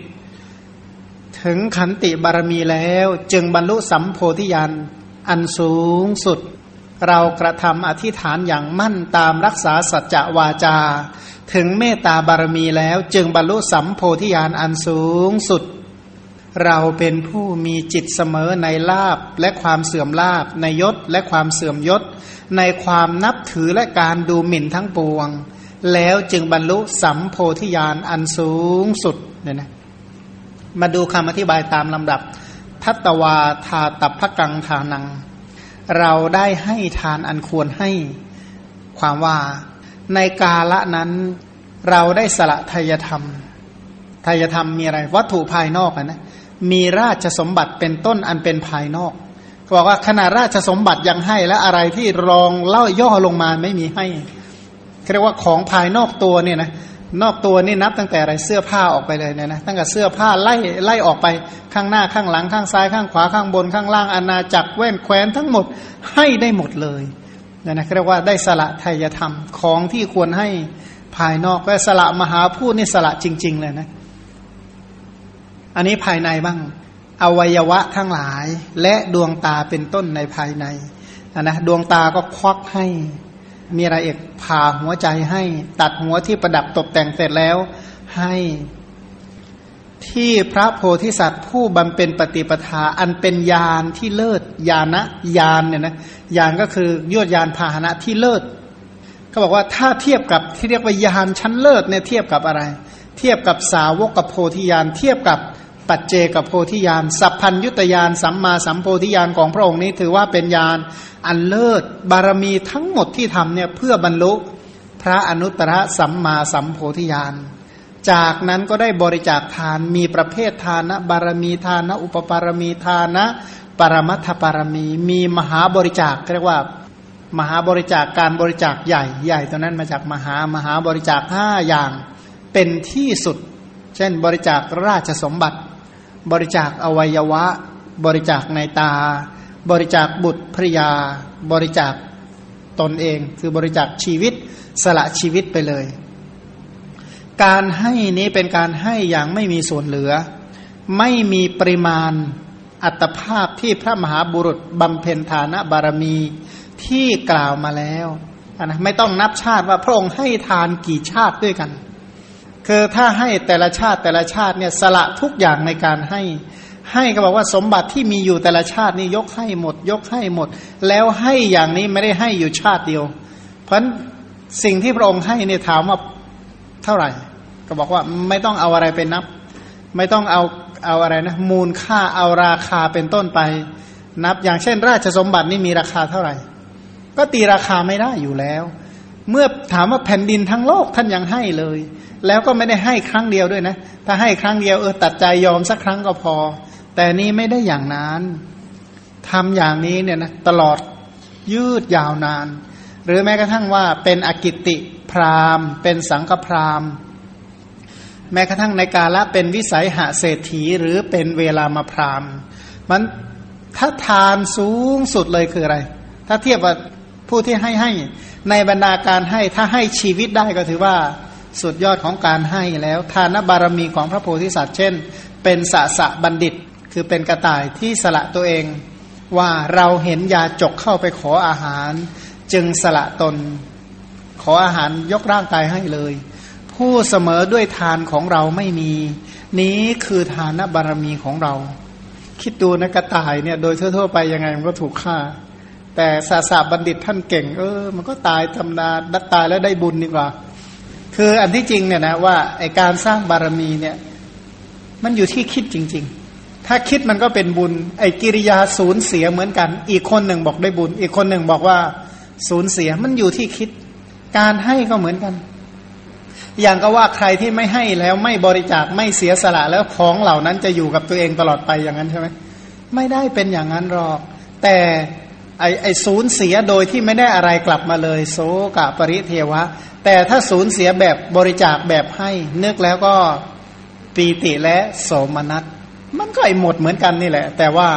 ถึงขันติบารมีแล้ว จึงบรรลุสัมโพธิญาณอันสูงสุด เรากระทำอธิษฐานอย่างมั่นตามรักษาสัจจะวาจา ถึงเมตตาบารมีแล้ว จึงบรรลุสัมโพธิญาณอันสูงสุด เราเป็นผู้มีจิตเสมอในลาบและความเสื่อมลาบในยศและความเสื่อมยศ ในความนับถือและการดูหมิ่นทั้งปวง แล้วจึงบรรลุสัมโพธิญาณอันสูงสุดเนี่ยนะ มาดูคำอธิบายตามลำดับทัตวาทาตัพกังทานัง เราได้ให้ทานอันควรให้ความว่า ในกาละนั้น เราได้สละทายธรรมทายธรรมมีอะไร วัตถุภายนอกนะมีราชสมบัติเป็นต้นอันเป็นภายนอกบอกว่าขณะราชสมบัติยังให้และอะไรที่รองเล่าย่อลงมาไม่มีให้เรียกว่าของภายนอกตัวเนี่ยนะ นอกตัวนี่นับตั้งแต่อะไรเสื้อผ้าออกไปเลยเนี่ยนะตั้งแต่เสื้อผ้าไล่ไล่ออกไปข้างหน้าข้างหลังข้างซ้ายข้างขวาข้างบนข้างล่างอาณาจักรแว่นแคว้นทั้งหมดให้ได้หมดเลยเนี่ยนะเรียกว่าได้สละไทยธรรมของที่ควรให้ภายนอกก็สละมหาพูดนี่สละจริง ๆ เลยนะ อันนี้ภายในบ้าง อวัยวะทั้งหลาย และดวงตาเป็นต้นในภายในนะดวงตาก็ควักให้ มีอะไรเอกผ่าหัวใจให้ ตัดหัวที่ประดับตกแต่งเสร็จแล้วให้ที่พระโพธิสัตว์ผู้บำเป็นปฏิปทา อันเป็นยานที่เลิศยานะยานเนี่ยนะยานก็คือยวดยานพาหนะที่เลิศเขาบอกว่าถ้าเทียบกับที่เรียกว่ายานชั้นเลิศเนี่ยเทียบกับอะไร เทียบกับสาวกกับโพธิยานเทียบกับ ปัจเจกโพธิญาณสัพพัญยุตยานสัมมาสัมโพธิญาณของพระองค์นี้ถือว่าเป็นญาณอันเลิศบารมีทั้งหมดที่ทำเนี่ยเพื่อบรรลุพระอนุตตรสัมมาสัมโพธิญาณจากนั้นก็ได้บริจาคทานมีประเภททานะบารมีทานะอุปปารมีทานนะปรมัตถปารมี มีมหาบริจาคเรียกว่ามหาบริจาคการบริจาคใหญ่ใหญ่ตัวนั้นมาจากมหามหาบริจาคห้าอย่างเป็นที่สุด เช่นบริจาคราชสมบัติ บริจาคอวัยวะ บริจาคในตา บริจาคบุตรภริยา บริจาคตนเอง คือบริจาคชีวิตสละชีวิตไปเลย การให้นี้เป็นการให้อย่างไม่มีส่วนเหลือ ไม่มีปริมาณอัตภาพที่พระมหาบุรุษบำเพ็ญฐานะบารมีที่กล่าวมาแล้วนะไม่ต้องนับชาติว่าพระองค์ให้ทานกี่ชาติด้วยกัน คือถ้าให้แต่ละชาติแต่ละชาติเนี่ยสละทุกอย่างในการให้ ให้ก็บอกว่าสมบัติที่มีอยู่แต่ละชาตินี่ยกให้หมด ยกให้หมด แล้วให้อย่างนี้ไม่ได้ให้อยู่ชาติเดียว เพราะสิ่งที่พระองค์ให้เนี่ยถามว่าเท่าไหร่ ก็บอกว่าไม่ต้องเอาอะไรไปนับ ไม่ต้องเอาเอาอะไรนะมูลค่าเอาราคาเป็นต้นไป นับอย่างเช่น ราชสมบัตินี่มีราคาเท่าไหร่ ก็ตีราคาไม่ได้อยู่แล้ว เมื่อถามว่าแผ่นดินทั้งโลกท่านยังให้เลย แล้วก็ไม่ได้ให้ครั้งเดียวด้วยนะ ถ้าให้ครั้งเดียวเออตัดใจยอมสักครั้งก็พอ แต่นี้ไม่ได้อย่างนั้นทำอย่างนี้เนี่ยนะตลอดยืดยาวนาน หรือแม้กระทั่งว่าเป็นอกิติพรามเป็นสังฆพรามแม้กระทั่งในกาละเป็นวิสัยหาเศรษฐีหรือเป็นเวลามาพรามมันถ้าทานสูงสุดเลยคืออะไร ถ้าเทียบว่าผู้ที่ให้ให้ในบรรดาการให้ถ้าให้ชีวิตได้ก็ถือว่า สุดยอดของการให้แล้ว ทานบารมีของพระโพธิสัตว์ เช่น เป็นสะสะบัณฑิต คือเป็นกระต่ายที่สละตัวเอง ว่าเราเห็นยาจกเข้าไปขออาหาร จึงสละตน ขออาหารยกร่างกายให้เลย ผู้เสมอด้วยทานของเราไม่มี นี้คือทานบารมีของเรา คิดดูนะกระต่ายเนี่ยโดยทั่วๆไปยังไงมันก็ถูกฆ่าแต่ศาสาบัณฑิตท่านเก่ง เออ มันก็ตายธรรมดาดักตายแล้วได้บุญดีกว่า คืออันที่จริงเนี่ยนะว่าไอการสร้างบารมีเนี่ยมันอยู่ที่คิดจริง ๆ ถ้าคิดมันก็เป็นบุญ ไอกิริยาสูญเสียเหมือนกัน อีกคนหนึ่งบอกได้บุญ อีกคนหนึ่งบอกว่าสูญเสียมันอยู่ที่คิด การให้ก็เหมือนกัน อย่างก็ว่าใครที่ไม่ให้แล้วไม่บริจาคไม่เสียสละแล้วของเหล่านั้นจะอยู่กับตัวเองตลอดไปอย่างนั้นใช่ไหมไม่ได้เป็นอย่างนั้นหรอก แต่ ไอ้ไอ้สูญเสียโดยที่ไม่ได้อะไรกลับมาเลยโซกะปริเทวะ แต่ถ้าสูญเสียแบบบริจาคแบบให้ นึกแล้วก็ปีติและโสมนัสมันก็ไอหมดเหมือนกันนี่แหละ แต่ว่า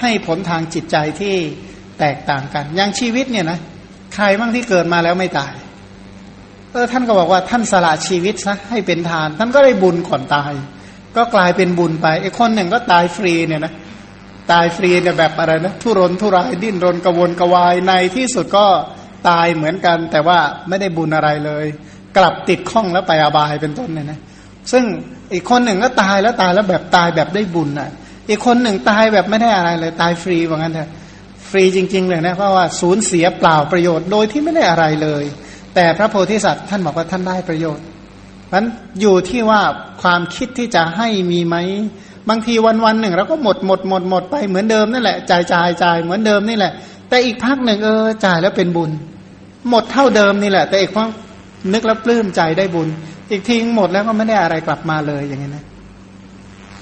ให้ผลทางจิตใจที่แตกต่างกัน อย่างชีวิตเนี่ยนะใครบ้างที่เกิดมาแล้วไม่ตาย เออท่านก็บอกว่าท่านสละชีวิตซะให้เป็นทาน ท่านก็ได้บุญก่อนตาย ก็กลายเป็นบุญไปไอ้คนหนึ่งก็ตายฟรีเนี่ยนะ ตายฟรีเนี่ยแบบอะไรนะทุรนทุรายดิ้นรนกระวนกระวายในที่สุดก็ตายเหมือนกัน แต่ว่าไม่ได้บุญอะไรเลย กลับติดข้องแล้วไปอาบายเป็นต้นเนี่ยนะซึ่งอีกคนหนึ่งก็ตายแล้วตายแล้วแบบตายแบบได้บุญอะ อีกคนหนึ่งตายแบบไม่ได้อะไรเลย ตายฟรีว่างั้นเถอะฟรีจริง ๆ เลยนะเพราะว่าสูญเสียเปล่าประโยชน์โดยที่ไม่ได้อะไรเลย แต่พระโพธิสัตว์ท่านบอกว่าท่านได้ประโยชน์นั้นอยู่ที่ว่าความคิดที่จะให้มีไหม บางทีวันวันหนึ่งเราก็หมดหมดหมดหมดไปเหมือนเดิมนั่นแหละจ่ายจ่ายจ่ายเหมือนเดิมนี่แหละ แต่อีกพักหนึ่งเออจ่ายแล้วเป็นบุญ หมดเท่าเดิมนี่แหละ แต่อีกพักนึกแล้วปลื้มใจได้บุญ อีกทีหมดแล้วก็ไม่ได้อะไรกลับมาเลยอย่างนี้นะ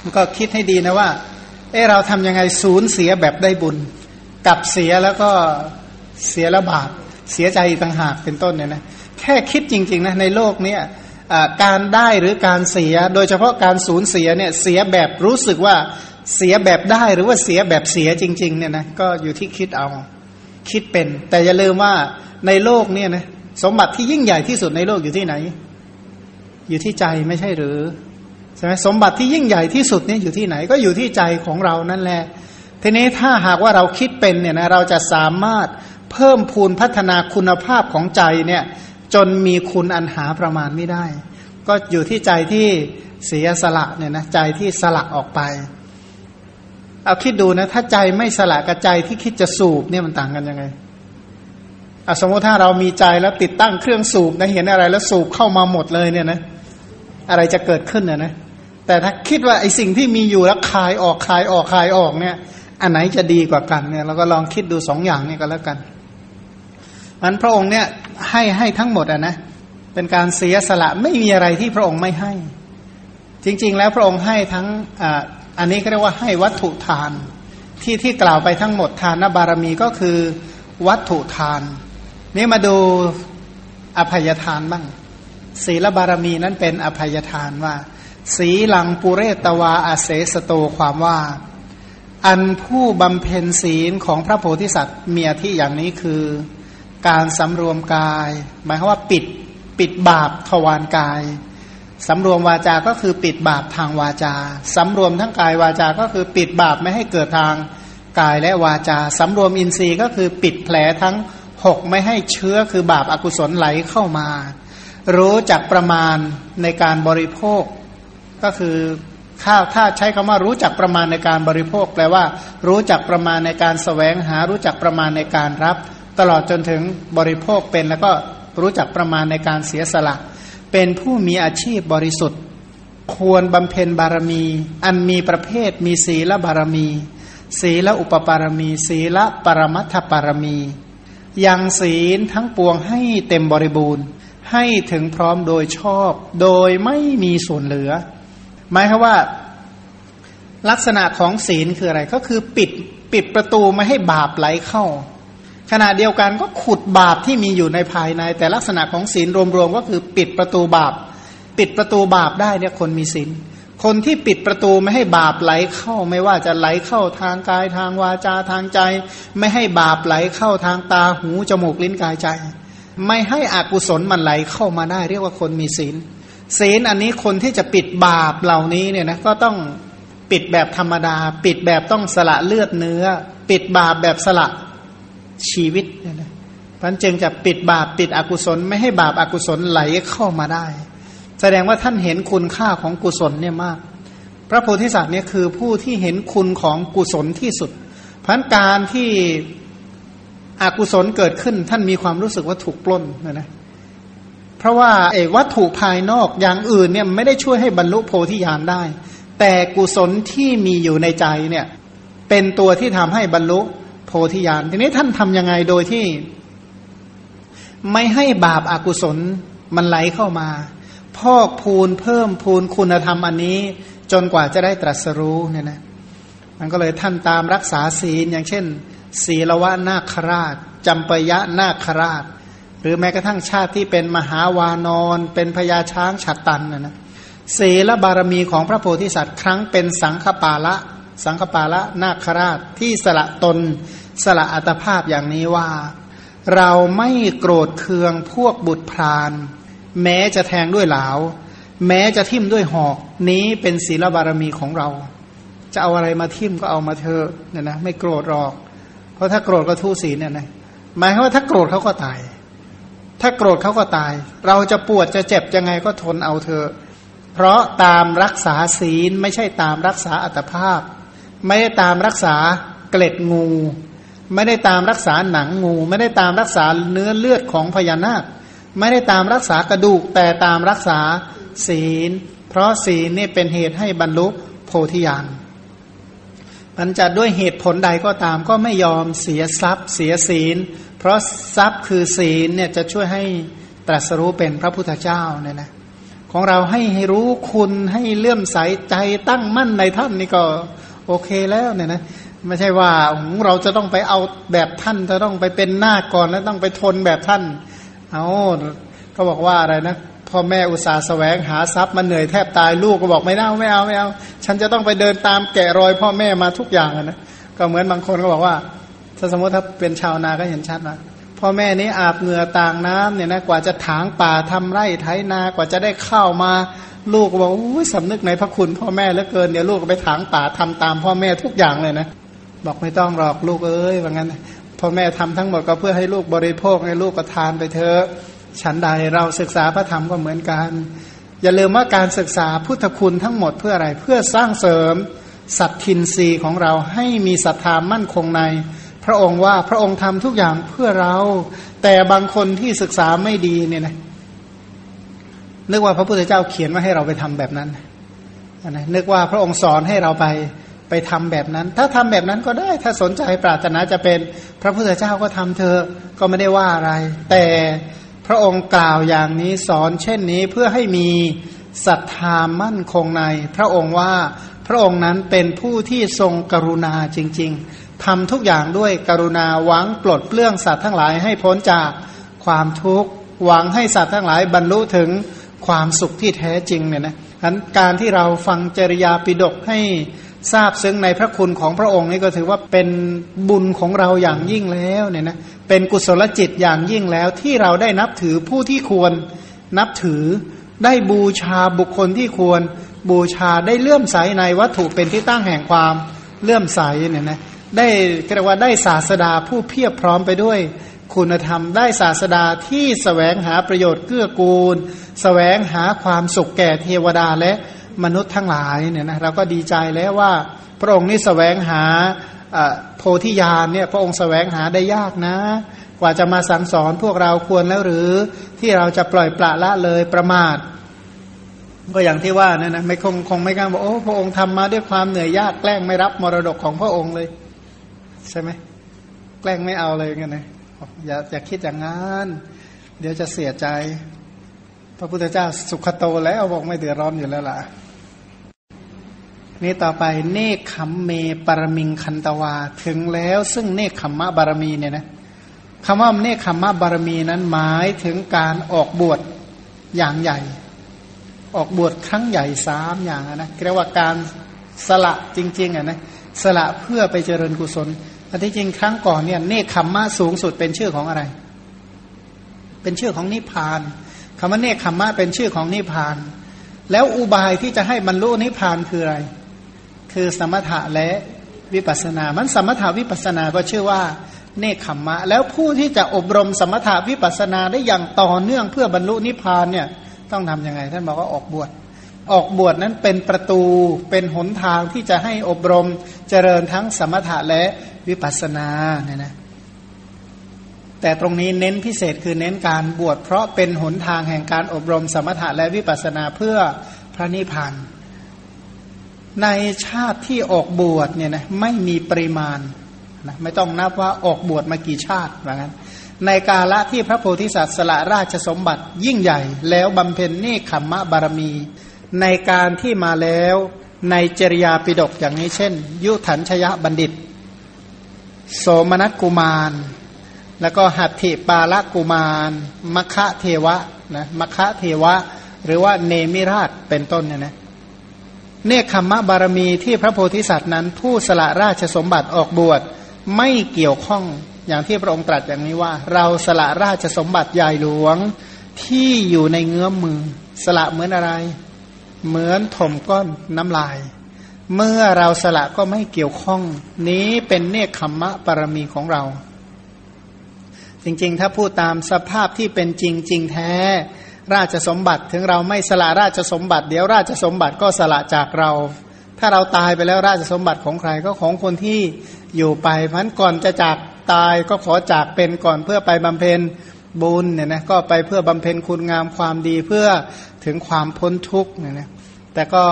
มันก็คิดให้ดีนะว่า เออเราทำยังไงศูนย์เสียแบบได้บุญ กับเสียแล้วก็เสียแล้วบาปเสียใจต่างหากเป็นต้นเนี่ยนะแค่คิดจริง ๆนะในโลกเนี้ย การได้หรือการเสีย โดยเฉพาะการสูญเสียเนี่ยเสียแบบรู้สึกว่าเสียแบบได้หรือว่าเสียแบบเสียจริงๆเนี่ยนะก็อยู่ที่คิดเอาคิดเป็น แต่อย่าลืมว่าในโลกเนี่ยนะสมบัติที่ยิ่งใหญ่ที่สุดในโลกอยู่ที่ไหน อยู่ที่ใจไม่ใช่หรือใช่ไหมสมบัติที่ยิ่งใหญ่ที่สุดเนี่ยอยู่ที่ไหนก็อยู่ที่ใจของเรานั่นแหละ ทีนี้ถ้าหากว่าเราคิดเป็นเนี่ยนะเราจะสามารถเพิ่มพูนพัฒนาคุณภาพของใจเนี่ย จนมีคุณอันหาประมาณไม่ได้ ก็อยู่ที่ใจที่เสียสละเนี่ยนะใจที่สละออกไป เอาคิดดูนะ ถ้าใจไม่สละกับใจที่คิดจะสูบเนี่ยมันต่างกันยังไงสมมติถ้าเรามีใจแล้วติดตั้งเครื่องสูบนะเห็นอะไรแล้วสูบเข้ามาหมดเลยเนี่ยนะอะไรจะเกิดขึ้นเนี่ยนะแต่ถ้าคิดว่าไอ้สิ่งที่มีอยู่แล้วคายออกคายออกคายออกเนี่ย อันไหนจะดีกว่ากันเนี่ยเราก็ลองคิดดูสองอย่างนี่ก็แล้วกัน มันพระองค์เนี่ยให้ให้ทั้งหมดอะนะเป็นการเสียสละไม่มีอะไรที่พระองค์ไม่ให้ จริง ๆ แล้วพระองค์ให้ทั้งอ,อันนี้ก็เรียกว่าให้วัตถุทานที่ที่กล่าวไปทั้งหมดทานบารมีก็คือวัตถุทาน นี่มาดูอภัยทานบ้าง ศีลบารมีนั้นเป็นอภัยทานว่า สีลังปุเรตวาอาเสสโตความว่า อันผู้บำเพ็ญศีลของพระโพธิสัตว์เมียที่อย่างนี้คือ การสำรวมกาย หมายความว่าปิดปิดบาปทวารกายสำรวมวาจา ก็คือปิดบาปทางวาจาสำรวมทั้งกายวาจา ก็คือปิดบาปไม่ให้เกิดทางกายและวาจาสำรวมอินทรีย์ก็คือปิดแผลทั้งหกไม่ให้เชื้อคือบาปอากุศลไหลเข้ามา รู้จักประมาณในการบริโภค ก็คือข้าวถ้าใช้คำว่ารู้จักประมาณในการบริโภค แปลว่า รู้จักประมาณในการสแสวงหา รู้จักประมาณในการรับ ตลอดจนถึงบริโภคเป็นแล้วก็รู้จักประมาณในการเสียสละ เป็นผู้มีอาชีพบริสุทธิ์ ควรบำเพ็ญบารมี อันมีประเภทมีศีลบารมี ศีลอุปปารมี ศีลปรมัตถปารมียังศีลทั้งปวงให้เต็มบริบูรณ์ ให้ถึงพร้อมโดยชอบ โดยไม่มีส่วนเหลือ หมายคือว่า ลักษณะของศีลคืออะไรก็คือปิดปิดประตูไม่ให้บาปไหลเข้า ขณะเดียวกันก็ขุดบาปที่มีอยู่ในภายใน แต่ลักษณะของศีลรวมๆก็คือปิดประตูบาป ปิดประตูบาปได้เนี่ยคนมีศีลคนที่ปิดประตูไม่ให้บาปไหลเข้าไม่ว่าจะไหลเข้าทางกายทางวาจาทางใจ ไม่ให้บาปไหลเข้าทางตาหูจมูกลิ้นกายใจ ไม่ให้อกุศลมันไหลเข้ามาได้ เรียกว่าคนมีศีลศีลอันนี้คนที่จะปิดบาปเหล่านี้เนี่ยนะก็ต้องปิดแบบธรรมดา ปิดแบบต้องสละเลือดเนื้อ ปิดบาปแบบสละ ชีวิตเนี่ยนะพันจึงจะปิดบาปปิดอกุศล ไม่ให้บาปอากุศลไหลเข้ามาได้ แสดงว่าท่านเห็นคุณค่าของกุศลเนี่ยมาก พระโพธิสัตว์เนี่ยคือผู้ที่เห็นคุณของกุศลที่สุดพันการที่อกุศลเกิดขึ้น ท่านมีความรู้สึกว่าถูกปล้นนะนะเพราะว่าไอ้วัตถุภายนอกอย่างอื่นเนี่ยไม่ได้ช่วยให้บรรลุโพธิญาณได้ แต่กุศลที่มีอยู่ในใจเนี่ยเป็นตัวที่ทำให้บรรลุ โพธิญาณทีนี้ท่านทํำยังไงโดยที่ ไม่ให้บาปอากุศลมันไหลเข้ามา พอกพูนเพิ่มพูนคุณธรรมอันนี้ จนกว่าจะได้ตรัสรู้เนี่ยนะมันก็เลยท่านตามรักษาศีลอย่างเช่น ศีลวะนาคราชจำปยะนาคราช หรือแม้กระทั่งชาติที่เป็นมหาวานอนเป็นพญาช้างฉัตตันนะนะศีลบารมีของพระโพธิสัตว์ ครั้งเป็นสังฆปาละ สังฆปาละนาคราชที่สละตนสละอัตภาพอย่างนี้ว่า เราไม่โกรธเคืองพวกบุตรพรานแม้จะแทงด้วยเหลาแม้จะทิ่มด้วยหอกนี้เป็นศีลบารมีของเรา จะเอาอะไรมาทิ่มก็เอามาเถอะเนี่ยนะไม่โกรธหรอก เพราะถ้าโกรธก็ทุศีลเนี่ยนะหมายความว่าถ้าโกรธเขาก็ตาย ถ้าโกรธเขาก็ตาย เราจะปวดจะเจ็บยังไงก็ทนเอาเถอะเพราะตามรักษาศีลไม่ใช่ตามรักษาอัตภาพ ไม่ได้ตามรักษาเกล็ดงู ไม่ได้ตามรักษาหนังงู ไม่ได้ตามรักษาเนื้อเลือดของพญานาค ไม่ได้ตามรักษากระดูกแต่ตามรักษาศีล เพราะศีลนี่เป็นเหตุให้บรรลุโพธิญาณมันจะด้วยเหตุผลใดก็ตามก็ไม่ยอมเสียทรัพย์เสียศีล เพราะทรัพย์คือศีลเนี่ยจะช่วยให้ตรัสรู้เป็นพระพุทธเจ้าเนี่ยนะของเราให้ให้รู้คุณให้เลื่อมใสใจตั้งมั่นในท่านนี่ก็ โอเคแล้วเนี่ยนะไม่ใช่ว่าเราจะต้องไปเอาแบบท่านจะต้องไปเป็นหน้าก่อนแล้วต้องไปทนแบบท่าน เอาเขาบอกว่าอะไรนะพ่อแม่อุตส่าห์แสวงหาทรัพย์มันเหนื่อยแทบตายลูกก็บอกไม่เอาไม่เอาไม่เอาฉันจะต้องไปเดินตามแกะรอยพ่อแม่มาทุกอย่างนะก็เหมือนบางคนก็บอกว่า ถ้าสมมติถ้าเป็นชาวนาก็เห็นชัดนะ พ่อแม่นี้อาบเหงื่อต่างน้ำเนี่ยนะกว่าจะถางป่าทำไร่ไถนากว่าจะได้ข้าวมาลูกก็บอกอุ้ยสำนึกในพระคุณพ่อแม่เหลือเกินเดี๋ยวลูกไปถางป่าทำตามพ่อแม่ทุกอย่างเลยนะบอกไม่ต้องหรอกลูกเอ้ยว่างั้นพ่อแม่ทำทั้งหมดก็เพื่อให้ลูกบริโภคให้ลูกก็ทานไปเถอะฉันใดเราศึกษาพระธรรมก็เหมือนกัน อย่าลืมว่าการศึกษาพุทธคุณทั้งหมดเพื่ออะไรเพื่อสร้างเสริมสัตทินรีของเราให้มีศรัทธามั่นคงใน พระองค์ว่าพระองค์ทำทุกอย่างเพื่อเรา แต่บางคนที่ศึกษาไม่ดีเนี่ยนะนึกว่าพระพุทธเจ้าเขียนว่าให้เราไปทำแบบนั้นนะนึกว่าพระองค์สอนให้เราไปไปทำแบบนั้น ถ้าทำแบบนั้นก็ได้ ถ้าสนใจปรารถนาจะเป็นพระพุทธเจ้าก็ทำเธอก็ไม่ได้ว่าอะไร แต่พระองค์กล่าวอย่างนี้สอนเช่นนี้เพื่อให้มีศรัทธามั่นคงใน พระองค์ว่าพระองค์นั้นเป็นผู้ที่ทรงกรุณาจริง ๆ ทำทุกอย่างด้วยกรุณาหวังปลดเปลื้องสัตว์ทั้งหลายให้พ้นจากความทุกข์หวังให้สัตว์ทั้งหลายบรรลุถึงความสุขที่แท้จริงเนี่ยนะการที่เราฟังจริยาปิดกให้ทราบซึ้งในพระคุณของพระองค์นี่ก็ถือว่าเป็นบุญของเราอย่างยิ่งแล้วเนี่ยนะเป็นกุศลจิตอย่างยิ่งแล้วที่เราได้นับถือผู้ที่ควรนับถือได้บูชาบุคคลที่ควรบูชาได้เลื่อมใสในวัตถุเป็นที่ตั้งแห่งความเลื่อมใสเนี่ยนะ ได้เรียกว่าได้ศาสดาผู้เพียบพร้อมไปด้วย คุณธรรม ได้ศาสดาที่สแสวงหาประโยชน์เกื้อกูลสแสวงหาความสุขแก่เทวดาและมนุษย์ทั้งหลายเนี่ยนะเราก็ดีใจแล้วว่า พระองค์นี่สแสวงหาโพธิญาณเนี่ยพระองค์สแสวงหาได้ยากนะ กว่าจะมาสั่งสอนพวกเราควรแล้วหรือที่เราจะปล่อยปละละเลยประมาท ก็อย่างที่ว่านั่นนะไม่คงคงไม่กล้าบอกโอ้พระองค์ทำมาด้วยความเหนื่อยยากแกล้งไม่รับมรดกของพระองค์เลย ใช่ไหมแกล้งไม่เอาเลยกันนะอย่าอย่าคิดอย่างนั้น เดี๋ยวจะเสียใจ พระพุทธเจ้าสุขโตแล้วบอกไม่เดือดร้อนอยู่แล้วล่ะ นี่ต่อไปเนคขมเมปรมิงคันตวาถึงแล้วซึ่งเนคขมมะบารมีเนี่ยนะคำว่าเนคขมมะบารมีนั้นหมายถึงการออกบวชอย่างใหญ่ ออกบวชครั้งใหญ่สามอย่างนะเรียกว่าการสละจริงๆอะนะสละเพื่อไปเจริญกุศล อันที่จริงครั้งก่อนเนี่ยเนคขมมะสูงสุดเป็นชื่อของอะไร เป็นชื่อของนิพพานคำว่าเนคขมมะเป็นชื่อของนิพพาน แล้วอุบายที่จะให้บรรลุนิพพานคืออะไร คือสมถะและวิปัสนา มันสมถะวิปัสนาก็ชื่อว่าเนคขมมะ แล้วผู้ที่จะอบรมสมถะวิปัสนาได้อย่างต่อเนื่องเพื่อบรรลุนิพพานเนี่ยต้องทํำยังไง ท่านบอกว่าออกบวชออกบวชนั้นเป็นประตูเป็นหนทางที่จะให้อบรมเจริญทั้งสมถะและ วิปัสสนาเนี่ยนะแต่ตรงนี้เน้นพิเศษคือเน้นการบวชเพราะเป็นหนทางแห่งการอบรมสมถะและวิปัสสนาเพื่อพระนิพพานในชาติที่ออกบวชเนี่ยนะไม่มีปริมาณนะไม่ต้องนับว่าออกบวชมากี่ชาติว่างั้นในกาละที่พระโพธิสัตว์สละราชสมบัติยิ่งใหญ่ แล้วบำเพ็ญเนคขมมะบารมี ในการที่มาแล้วในจริยาปิดกอย่างนี้เช่น ยุถันชยะบัณฑิต โสมนัสกุมาร แล้วก็หัตถิปาละกุมารมคะเทวะนะมคะเทวะ หรือว่าเนมิราชเป็นต้นเนี่ยนะเนคขมมะบารมีที่พระโพธิสัตว์นั้น ผู้สละราชสมบัติออกบวชไม่เกี่ยวข้องอย่างที่พระองค์ตรัสอย่างนี้ว่า เราสละราชสมบัติใหญ่หลวงที่อยู่ในเงื้อมมือ สละเหมือนอะไร เหมือนถมก้อนน้ำลาย เมื่อเราสละก็ไม่เกี่ยวข้อง นี้เป็นเนคขมมะบารมีของเรา จริงๆ ถ้าพูดตามสภาพที่เป็นจริงจริงแท้ ราชสมบัติถึงเราไม่สละราชสมบัติ เดี๋ยวราชสมบัติก็สละจากเรา ถ้าเราตายไปแล้วราชสมบัติของใครก็ของคนที่อยู่ไปเพราะนั้นก่อนจะจากตายก็ขอจากเป็นก่อนเพื่อไปบำเพ็ญบุญเนี่ยนะก็ไปเพื่อบำเพ็ญคุณงามความดีเพื่อถึงความพ้นทุกข์เนี่ยนะแต่ก็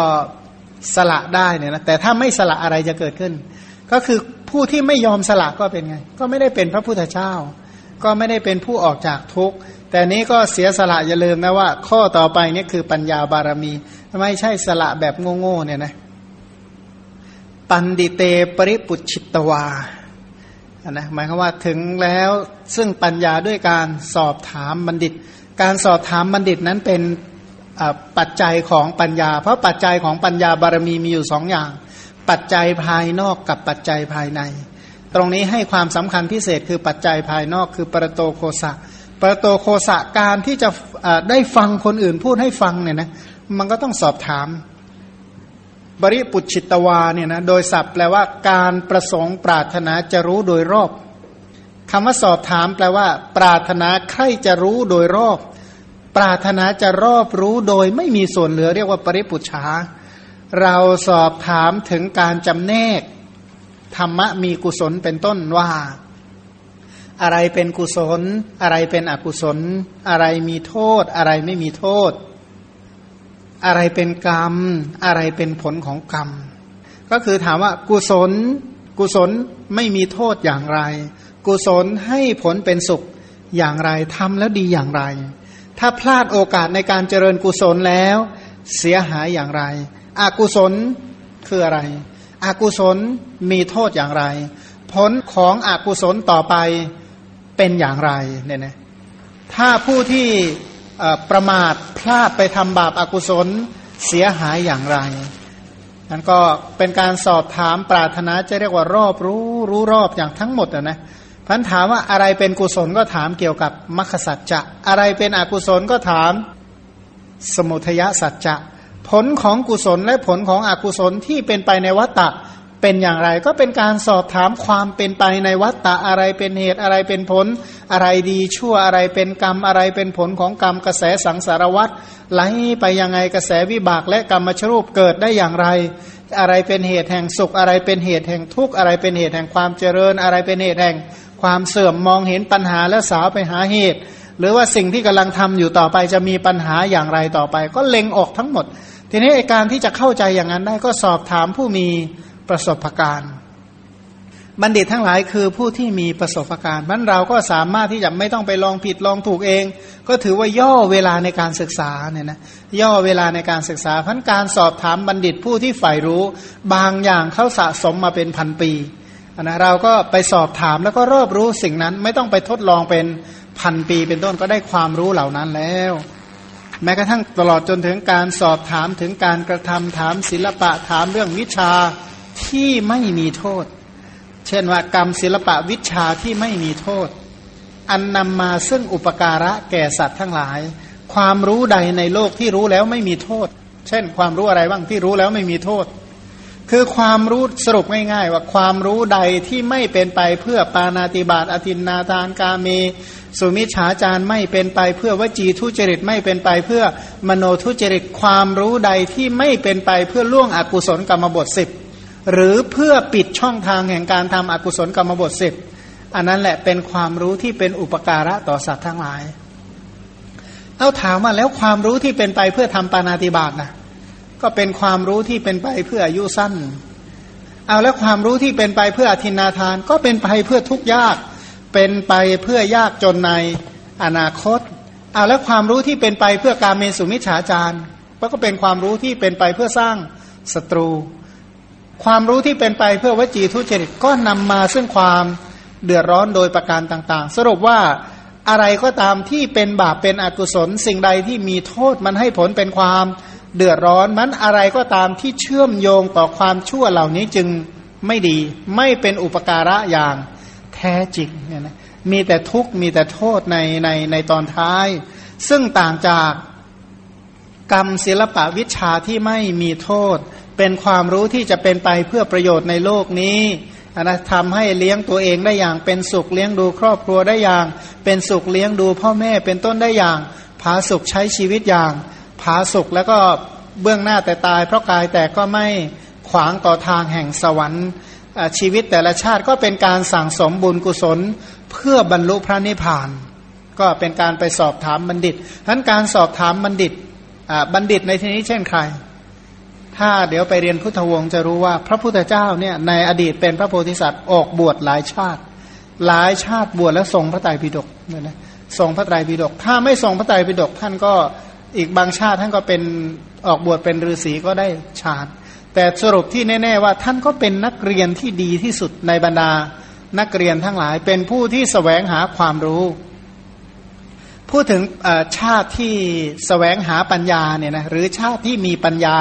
สละได้เนี่ยนะแต่ถ้าไม่สละอะไรจะเกิดขึ้น ก็คือผู้ที่ไม่ยอมสละก็เป็นไง ก็ไม่ได้เป็นพระพุทธเจ้า ก็ไม่ได้เป็นผู้ออกจากทุกข์แต่นี้ก็เสียสละอย่าลืมนะว่า ข้อต่อไปนี่คือปัญญาบารมีไม่ใช่สละแบบโง่ๆเนี่ยนะปันดิเตปริปุชิตวานะหมายความว่าถึงแล้วซึ่งปัญญาด้วยการสอบถามบัณฑิต การสอบถามบัณฑิตนั้นเป็น ปัจจัยของปัญญา เพราะปัจจัยของปัญญาบารมีมีอยู่สองอย่าง ปัจจัยภายนอกกับปัจจัยภายใน ตรงนี้ให้ความสำคัญพิเศษคือปัจจัยภายนอกคือปรโตโคสะประโตโคสะการที่จะได้ฟังคนอื่นพูดให้ฟังเนี่ยนะมันก็ต้องสอบถาม บริปุชิตวาเนี่ยนะโดยศัพท์แปลว่าการประสงค์ปรารถนาจะรู้โดยรอบคำว่าสอบถามแปลว่า ปรารถนาใครจะรู้โดยรอบ ปรารถนาจะรอบรู้โดยไม่มีส่วนเหลือเรียกว่าปริปุชชา เราสอบถามถึงการจำแนก ธรรมะมีกุศลเป็นต้นว่า อะไรเป็นกุศล อะไรเป็นอกุศล อะไรมีโทษ อะไรไม่มีโทษ อะไรเป็นกรรม อะไรเป็นผลของกรรม ก็คือถามว่ากุศล กุศลไม่มีโทษอย่างไร กุศลให้ผลเป็นสุขอย่างไรทำแล้วดีอย่างไร ถ้าพลาดโอกาสในการเจริญกุศลแล้ว เสียหายอย่างไร อกุศลคืออะไร อกุศลมีโทษอย่างไร ผลของอกุศลต่อไปเป็นอย่างไรเนี่ยนะถ้าผู้ที่ประมาทพลาดไปทำบาปอากุศลเสียหายอย่างไรนั่นก็เป็นการสอบถามปรารถนาจะเรียกว่ารอบรู้รู้รอบอย่างทั้งหมดนะนะ พันถามว่าอะไรเป็นกุศลก็ถามเกี่ยวกับมรรคสัจจะ อะไรเป็นอกุศลก็ถามสมุทยสัจจะ ผลของกุศลและผลของอกุศลที่เป็นไปในวัฏฏะเป็นอย่างไรก็เป็นการสอบถามความเป็นไปในวัฏฏะอะไรเป็นเหตุอะไรเป็นผล อะไรดีชั่วอะไรเป็นกรรมอะไรเป็นผลของกรรมกระแสสังสารวัฏไหลไปยังไงกระแสวิบากและกรรมชรูปเกิดได้อย่างไร อะไรเป็นเหตุแห่งสุขอะไรเป็นเหตุแห่งทุกข์อะไรเป็นเหตุแห่งความเจริญอะไรเป็นเหตุแห่ง ความเสื่อมมองเห็นปัญหาและสาวไปหาเหตุ หรือว่าสิ่งที่กำลังทำอยู่ต่อไปจะมีปัญหาอย่างไรต่อไป ก็เล็งออกทั้งหมด ทีนี้การที่จะเข้าใจอย่างนั้นได้ก็สอบถามผู้มีประสบการณ์ บัณฑิตทั้งหลายคือผู้ที่มีประสบการณ์มันเราก็สามารถที่จะไม่ต้องไปลองผิดลองถูกเอง ก็ถือว่าย่อเวลาในการศึกษาเนี่ยนะย่อเวลาในการศึกษาพันการสอบถามบัณฑิตผู้ที่ใฝ่รู้ บางอย่างเขาสะสมมาเป็นพันปี นะเราก็ไปสอบถามแล้วก็รอบรู้สิ่งนั้น ไม่ต้องไปทดลองเป็นพันปีเป็นต้นก็ได้ความรู้เหล่านั้นแล้ว แม้กระทั่งตลอดจนถึงการสอบถามถึงการกระทำถามศิลปะถามเรื่องวิชาที่ไม่มีโทษ เช่นว่ากรรมศิลปะวิชาที่ไม่มีโทษ อันนำมาซึ่งอุปการะแก่สัตว์ทั้งหลาย ความรู้ใดในโลกที่รู้แล้วไม่มีโทษ เช่นความรู้อะไรบ้างที่รู้แล้วไม่มีโทษ คือความรู้สรุปง่ายๆ ว่าความรู้ใดที่ไม่เป็นไปเพื่อปานาติบาตอธินนาทานกาเม สุมิชฉาจารไม่เป็นไปเพื่อวจีทุจริตไม่เป็นไปเพื่อมโนทุจริตความรู้ใดที่ไม่เป็นไปเพื่อล่วงอกุศลกรรมบทสิบหรือเพื่อปิดช่องทางแห่งการทำอกุศลกรรมบทสิบอันนั้นแหละเป็นความรู้ที่เป็นอุปการะต่อสัตว์ทั้งหลายเอาถามมาแล้วความรู้ที่เป็นไปเพื่อทำปานาติบาตนะ ก็เป็นความรู้ที่เป็นไปเพื่ออายุสั้น เอาแล้วความรู้ที่เป็นไปเพื่ออธินาทาน ก็เป็นไปเพื่อทุกยาก เป็นไปเพื่อยากจนในอนาคต เอาแล้วความรู้ที่เป็นไปเพื่อการเมสุมิฉาจารก็เป็นความรู้ที่เป็นไปเพื่อสร้างศัตรู ความรู้ที่เป็นไปเพื่อวจีทุจริตก็นำมาซึ่งความเดือดร้อนโดยประการต่างๆ สรุปว่าอะไรก็ตามที่เป็นบาปเป็นอกุศล สิ่งใดที่มีโทษมันให้ผลเป็นความ เดือดร้อนมันอะไรก็ตามที่เชื่อมโยงต่อความชั่วเหล่านี้จึงไม่ดี ไม่เป็นอุปการะอย่างแท้จริงเนี่ยนะมีแต่ทุกข์มีแต่โทษในในในตอนท้าย ซึ่งต่างจากกรรมศิลปะวิชาที่ไม่มีโทษ เป็นความรู้ที่จะเป็นไปเพื่อประโยชน์ในโลกนี้นะทำให้เลี้ยงตัวเองได้อย่างเป็นสุขเลี้ยงดูครอบครัวได้อย่าง เป็นสุขเลี้ยงดูพ่อแม่เป็นต้นได้อย่างผาสุขใช้ชีวิตอย่าง ผาสุกแล้วก็เบื้องหน้าแต่ตาย เพราะกายแต่ก็ไม่ขวางต่อทางแห่งสวรรค์ชีวิตแต่ละชาติก็เป็นการสั่งสมบุญกุศลเพื่อบรรลุพระนิพพาน ก็เป็นการไปสอบถามบัณฑิตทั้นการสอบถามบัณฑิตบัณฑิตในที่นี้เช่นใคร ถ้าเดี๋ยวไปเรียนพุทธวงศ์จะรู้ว่าพระพุทธเจ้าเนี่ยในอดีตเป็นพระโพธิสัตว์ออกบวชหลายชาติ หลายชาติบวชแล้วทรงพระไตรปิฎกเนี่ยนะทรงพระไตรปิฎกถ้าไม่ทรงพระไตรปิฎกท่านก็ อีกบางชาติท่านก็เป็นออกบวชเป็นฤาษีก็ได้ฌานแต่สรุปที่แน่ ๆ ว่าท่านก็เป็นนักเรียนที่ดีที่สุดในบรรดานักเรียนทั้งหลายเป็นผู้ที่สแสวงหาความรู้ พูดถึงชาติที่สแสวงหาปัญญาเนี่ยนะหรือชาติที่มีปัญญา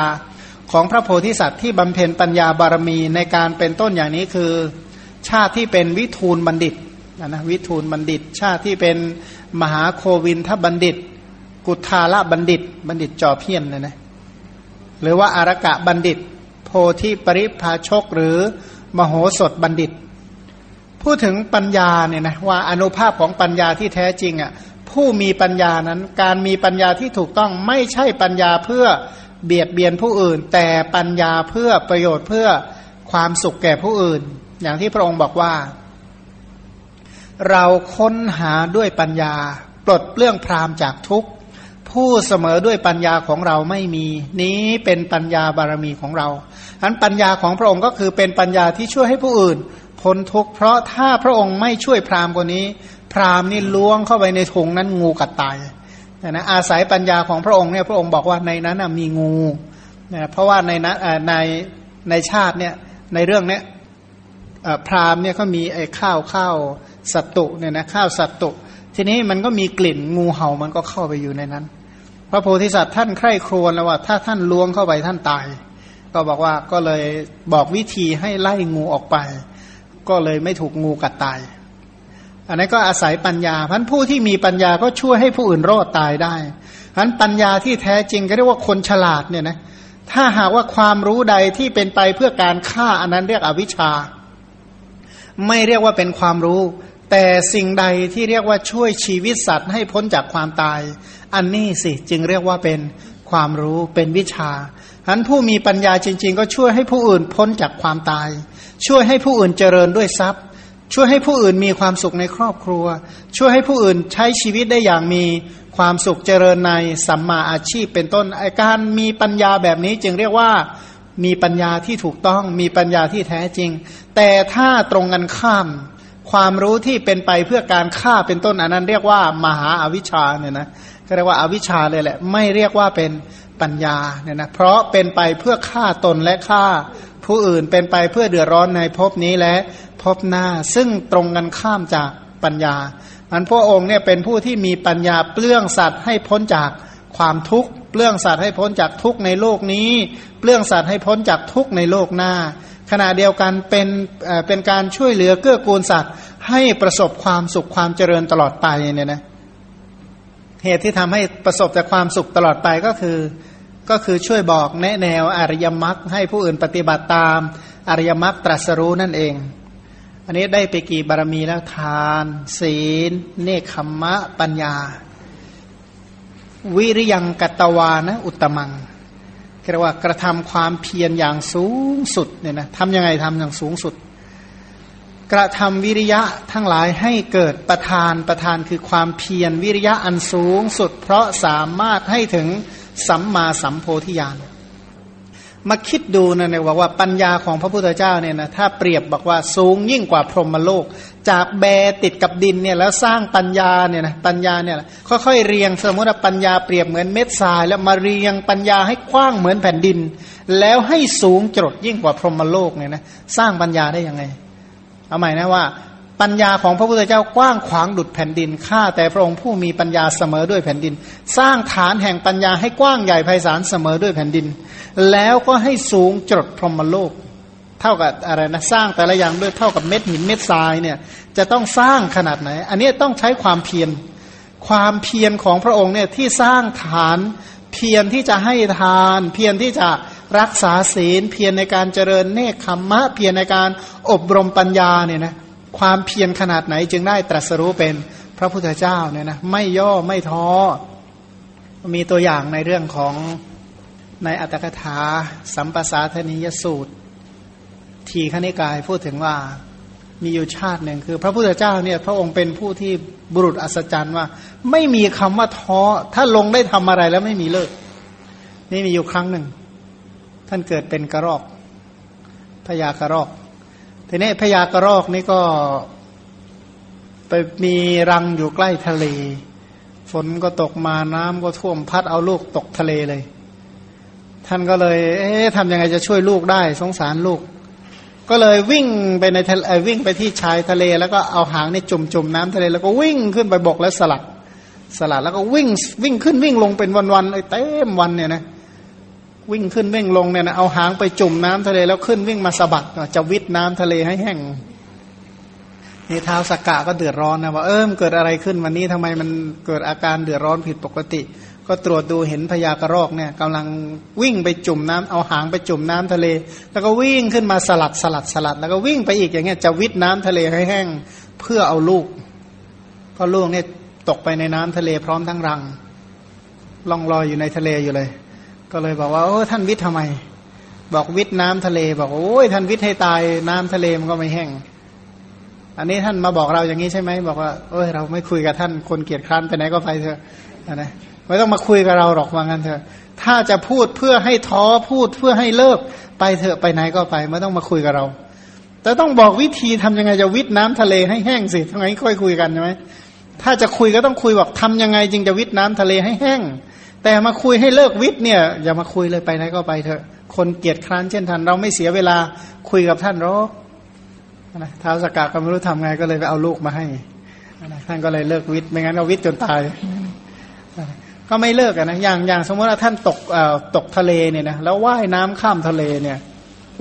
ของพระโพธิสัตว์ที่บำเพ็ญปัญญาบารมีในการเป็นต้นอย่างนี้คือ ชาติที่เป็นวิทูลบัณฑิตนะวิทูลบัณฑิต ชาติที่เป็นมหาโควินทบัณฑิต กุทาละบัณฑิต บัณฑิตจอเพี้ยนนะนะหรือว่าอารกะบัณฑิต โพธิปริภาชกหรือมโหสถบัณฑิต พูดถึงปัญญาเนี่ยนะว่าอนุภาพของปัญญาที่แท้จริงอะ่ะผู้มีปัญญานั้นการมีปัญญาที่ถูกต้องไม่ใช่ปัญญาเพื่อเบียดเบียนผู้อื่น แต่ปัญญาเพื่อประโยชน์เพื่อความสุขแก่ผู้อื่น อย่างที่พระองค์บอกว่า เราค้นหาด้วยปัญญา ปลดเปลื้องพรามจากทุกข์ ผู้เสมอด้วยปัญญาของเราไม่มี นี้เป็นปัญญาบารมีของเราอันปัญญาของพระองค์ก็คือเป็นปัญญาที่ช่วยให้ผู้อื่นพ้นทุกข์เพราะถ้าพระองค์ไม่ช่วยพราหมณ์คนนี้ พราหมณ์นี่ล้วงเข้าไปในถุงนั้นงูกัดตายนะอาศัยปัญญาของพระองค์เนี่ยพระองค์บอกว่าในนั้นมีงูนะเพราะว่าในนั้นในในชาติเนี่ยในเรื่องเนี้ยพราหมณ์เนี่ยเขามีไอ้ข้าวข้าวสัตตุเนี่ยนะข้าวสัตตุ ทีนี้มันก็มีกลิ่นงูเห่ามันก็เข้าไปอยู่ในนั้น พระโพธิสัตว์ท่านใคร่ครวญแล้วว่า ถ้าท่านล้วงเข้าไปท่านตาย ก็บอกว่าก็เลยบอกวิธีให้ไล่งูออกไป ก็เลยไม่ถูกงูกัดตาย อันนี้ก็อาศัยปัญญาพันผู้ที่มีปัญญาก็ช่วยให้ผู้อื่นรอดตายได้พันปัญญาที่แท้จริงก็เรียกว่าคนฉลาดเนี่ยนะถ้าหากว่าความรู้ใดที่เป็นไปเพื่อการฆ่าอันนั้นเรียกอวิชชา ไม่เรียกว่าเป็นความรู้ แต่สิ่งใดที่เรียกว่าช่วยชีวิตสัตว์ให้พ้นจากความตาย อันนี้สิจึงเรียกว่าเป็นความรู้เป็นวิชาฉะนั้นผู้มีปัญญาจริง ๆ ก็ช่วยให้ผู้อื่นพ้นจากความตาย ช่วยให้ผู้อื่นเจริญด้วยทรัพย์ ช่วยให้ผู้อื่นมีความสุขในครอบครัว ช่วยให้ผู้อื่นใช้ชีวิตได้อย่างมีความสุขเจริญในสัมมาอาชีพเป็นต้นการมีปัญญาแบบนี้จึงเรียกว่ามีปัญญาที่ถูกต้องมีปัญญาที่แท้จริง แต่ถ้าตรงกันข้าม ความรู้ที่เป็นไปเพื่อการฆ่าเป็นต้นอันนั้น เรียกว่ามหาอาวิชชาเนี่ยนะก็เรียกว่าอาวิชชาเลยแหละ ไม่เรียกว่าเป็นปัญญาเนี่ยนะเพราะเป็นไปเพื่อฆ่าตนและฆ่าผู้อื่นเป็นไปเพื่อเดือดร้อนในภพนี้และภพหน้า ซึ่งตรงกันข้ามจากปัญญาอันพระองค์เนี่ยเป็นผู้ที่มีปัญญาเปลื้องสัตว์ให้พ้นจากความทุกข์เปลื้องสัตว์ให้พ้นจากทุกข์ในโลกนี้ เปลื้องสัตว์ให้พ้นจากทุกข์ในโลกหน้า ขณะเดียวกันเป็นเป็นการช่วยเหลือเกื้อกูลสัตว์ ให้ประสบความสุขความเจริญตลอดไปเนี่ยนะเหตุที่ทำให้ประสบแต่ความสุขตลอดไปก็คือ ก็คือช่วยบอกแนะแนวอริยมรรคให้ผู้อื่นปฏิบัติตามอริยมรรคตรัสรู้นั่นเอง อันนี้ได้ไปกี่บารมีแล้วทาน ศีล เนคขมมะปัญญา วิริยังกัตวานะ อุตมัง เรียกว่ากระทำความเพียรอย่างสูงสุดเนี่ยนะทำยังไงทำอย่างสูงสุด กระทำวิริยะทั้งหลายให้เกิดประธานประธานคือความเพียรวิริยะอันสูงสุด เพราะสามารถให้ถึงสัมมาสัมโพธิญาณ มาคิดดูนะเนี่ยบอกว่าปัญญาของพระพุทธเจ้าเนี่ยนะถ้าเปรียบบอกว่าสูงยิ่งกว่าพรหมโลก จากแบติดกับดินเนี่ยแล้วสร้างปัญญาเนี่ยนะปัญญาเนี่ยค่อยๆเรียงสมมติว่าปัญญาเปรียบเหมือนเม็ดทราย แล้วมาเรียงปัญญาให้กว้างเหมือนแผ่นดิน แล้วให้สูงจดยิ่งกว่าพรหมโลกเนี่ยนะสร้างปัญญาได้ยังไง เอาใหม่นะว่า ปัญญาของพระพุทธเจ้ากว้างขวางดุดแผ่นดินข้าแต่พระองค์ผู้มีปัญญาเสมอด้วยแผ่นดิน สร้างฐานแห่งปัญญาให้กว้างใหญ่ไพศาลเสมอด้วยแผ่นดิน แล้วก็ให้สูงจดพรหมโลก เท่ากับอะไรนะสร้างแต่ละอย่างด้วยเท่ากับเม็ดหินเม็ดทรายเนี่ยจะต้องสร้างขนาดไหน อันนี้ต้องใช้ความเพียรความเพียรของพระองค์เนี่ยที่สร้างฐานเพียรที่จะให้ทาน เพียรที่จะรักษาศีล เพียรในการเจริญเนคขมมะ เพียรในการอบรมปัญญาเนี่ยนะ ความเพียรขนาดไหนจึงได้ตรัสรู้เป็นพระพุทธเจ้าเนี่ยนะไม่ย่อไม่ท้อ มีตัวอย่างในเรื่องของในอัตถกถา สัมปสาธนิยสูตร ทีขณิกายพูดถึงว่ามีอยู่ชาติหนึ่งคือ พระพุทธเจ้าเนี่ยพระองค์เป็นผู้ที่บุรุษอัศจรรย์ว่า ไม่มีคำว่าท้อ ถ้าลงได้ทำอะไรแล้วไม่มีเลิก นี่มีอยู่ครั้งหนึ่ง ท่านเกิดเป็นกระรอกพญากระรอก ทีนี้พญากระรอกนี่ก็ไปมีรังอยู่ใกล้ทะเล ฝนก็ตกมาน้ำก็ท่วมพัดเอาลูกตกทะเลเลย ท่านก็เลย เอ๊ะทำยังไงจะช่วยลูกได้ สงสารลูก ก็เลยวิ่งไปในทะเลวิ่งไปที่ชายทะเล แล้วก็เอาหางนี่จุ่มจุ่มน้ำทะเล แล้วก็วิ่งขึ้นไปบกแล้วสลัด สลัดแล้วก็วิ่งวิ่งขึ้นวิ่งลงเป็นวันๆเลยเต็มวันเนี่ยนะ วิ่งขึ้นวิ่งลงเนี่ยนะเอาหางไปจุ่มน้ำทะเลแล้วขึ้นวิ่งมาสะบัดจะวิทน้ำทะเลให้แห้งนี่เท้าสกกะก็เดือดร้อนนะว่าเออมเกิดอะไรขึ้นวันนี้ทำไมมันเกิดอาการเดือดร้อนผิดปกติ ก็ตรวจดูเห็นพญากระรอกเนี่ยกำลังวิ่งไปจุ่มน้ำเอาหางไปจุ่มน้ำทะเล แล้วก็วิ่งขึ้นมาสลัดสลัดสลัด แล้วก็วิ่งไปอีกอย่างเงี้ยจะวิทน้ำทะเลให้แห้งเพื่อเอาลูกเพราะลูกเนี่ยตกไปในน้ำทะเลพร้อมทั้งรังล่องลอยอยู่ในทะเลอยู่เลย ก็เลยบอกว่าโอ้ท่านวิทย์ทำไม บอกวิทย์น้ำทะเล บอกโอ้ยท่านวิทย์ให้ตายน้ำทะเลมันก็ไม่แห้ง อันนี้ท่านมาบอกเราอย่างนี้ใช่ไหมบอกว่าเอ้ยเราไม่คุยกับท่านคนเกียจคร้านไปไหนก็ไปเถอะนะไม่ต้องมาคุยกับเราหรอกว่างั้นเถอะ ถ้าจะพูดเพื่อให้ท้อพูดเพื่อให้เลิกไปเถอะไปไหนก็ไป ไม่ต้องมาคุยกับเรา แต่ต้องบอกวิธีทำยังไงจะวิทน้ำทะเลให้แห้งสิทั้งไงค่อยคุยกันใช่ไหมถ้าจะคุยก็ต้องคุยบอกทำยังไงจึงจะวิทน้ำทะเลให้แห้ง แต่มาคุยให้เลิกวิทย์เนี่ย อย่ามาคุยเลยไปไหนก็ไปเถอะ คนเกียจคร้านเช่นท่านเราไม่เสียเวลาคุยกับท่านหรอกนะท้าวสกาก็ไม่รู้ทำไงก็เลยไปเอาลูกมาให้ท่านก็เลยเลิกวิทย์ไม่งั้นเอาวิทย์จนตายก็ไม่เลิกนะอย่างอย่างสมมติว่าท่านตกตกทะเลเนี่ยนะแล้วว่ายน้ำข้ามทะเลเนี่ย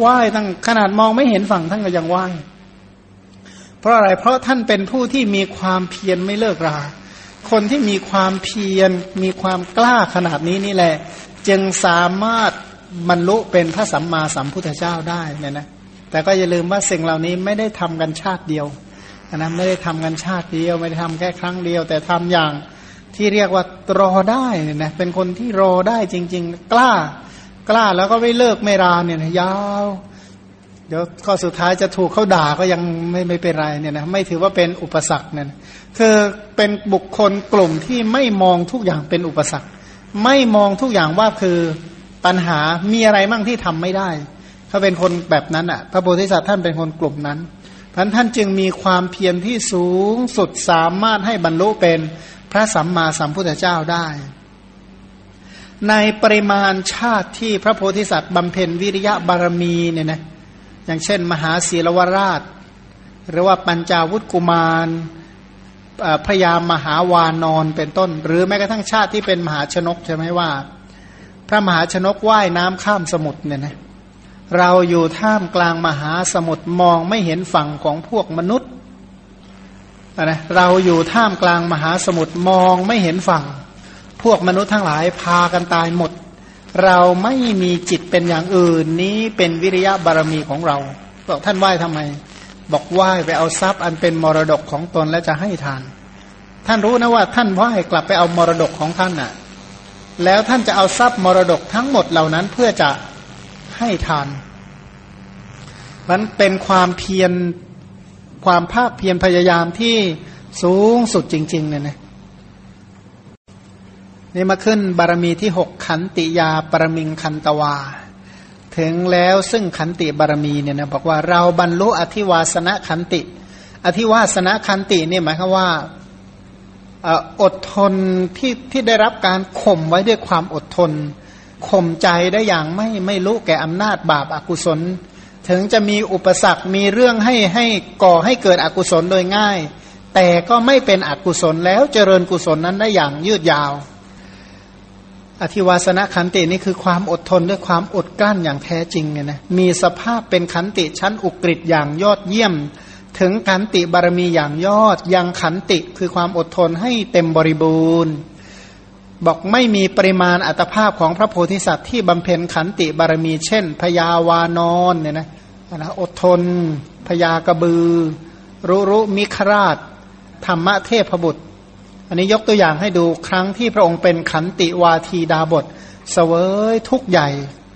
ว่ายตั้งขนาดมองไม่เห็นฝั่งท่านก็ยังว่ายเพราะอะไรเพราะท่านเป็นผู้ที่มีความเพียรไม่เลิกรา คนที่มีความเพียรมีความกล้าขนาดนี้นี่แหละ จึงสามารถบรรลุเป็นพระสัมมาสัมพุทธเจ้าได้เนี่ยนะแต่ก็อย่าลืมว่าสิ่งเหล่านี้ไม่ได้ทำกันชาติเดียวนะไม่ได้ทำกันชาติเดียวไม่ได้ทำแค่ครั้งเดียว แต่ทำอย่างที่เรียกว่ารอได้เนี่ยนะเป็นคนที่รอได้จริง ๆ กล้ากล้าแล้วก็ไม่เลิกไม่ราเนี่ยนะยาว ดี๋ยวก็สุดท้ายจะถูกเขาด่าก็ยังไม่ไม่เป็นไรเนี่ยนะไม่ถือว่าเป็นอุปสรรคเนี่ยคือเป็นบุคคลกลุ่มที่ไม่มองทุกอย่างเป็นอุปสรรค ไม่มองทุกอย่างว่าคือปัญหามีอะไรมั่งที่ทำไม่ได้ถ้าเป็นคนแบบนั้นอะ พระโพธิสัตว์ท่านเป็นคนกลุ่มนั้นพันท่านจึงมีความเพียรที่สูงสุดสามารถให้บรรลุเป็นพระสัมมาสัมพุทธเจ้าได้ ในปริมาณชาติที่พระโพธิสัตว์บำเพ็ญวิริยะบารมีเนี่ยนะ อย่างเช่น มหาศีลวราช หรือว่าปัญจาวุฒกุมารพระยามหาวานอนเป็นต้น หรือแม้กระทั่งชาติที่เป็นมหาชนกใช่ไหมว่า พระมหาชนกว่ายน้ำข้ามสมุทรเนี่ยนะเราอยู่ท่ามกลางมหาสมุทรมองไม่เห็นฝั่งของพวกมนุษย์นะเราอยู่ท่ามกลางมหาสมุทรมองไม่เห็นฝั่ง พวกมนุษย์ทั้งหลายพากันตายหมด เราไม่มีจิตเป็นอย่างอื่นนี้เป็นวิริยะบารมีของเราบอกท่านไหว้ทำไม บอกไหว้ไปเอาทรัพย์อันเป็นมรดกของตนและจะให้ทาน ท่านรู้นะว่าท่านไหว้กลับไปเอามรดกของท่านน่ะ แล้วท่านจะเอาทรัพย์มรดกทั้งหมดเหล่านั้นเพื่อจะให้ทานมันเป็นความเพียรความภาคเพียรพยายามที่สูงสุดจริงๆเนี่ยนะ นี่มาขึ้นบารมีที่หกขันติยาปรมิงคันตวา ถึงแล้วซึ่งขันติบารมีเนี่ยนะบอกว่าเราบรรลุอธิวาสนะขันติ อธิวาสนะขันติเนี่ยหมายความว่าอดทนที่ที่ได้รับการข่มไว้ด้วยความอดทนข่มใจได้อย่างไม่ไม่รู้แก่อำนาจบาปอากุศล ถึงจะมีอุปสรรคมีเรื่องให้ให้ก่อให้เกิดอกุศลโดยง่าย แต่ก็ไม่เป็นอกุศลแล้วเจริญกุศลนั้นได้อย่างยืดยาว อธิวาสนขันตินี่คือความอดทนด้วยความอดกลั้นอย่างแท้จริงไงนะมีสภาพเป็นขันติชั้นอุกฤษอย่างยอดเยี่ยม ถึงขันติบารมีอย่างยอดยังขันติคือความอดทนให้เต็มบริบูรณ์บอกไม่มีปริมาณอัตภาพของพระโพธิสัตว์ที่บำเพ็ญขันติบารมีเช่นพยาวานอนเนี่ยนะนะอดทนพยากระบือ รุรุมิคราช ธรรมะเทพบุตร อันนี้ยกตัวอย่างให้ดูครั้งที่พระองค์เป็นขันติวาทีดาบทเสวยทุกใหญ่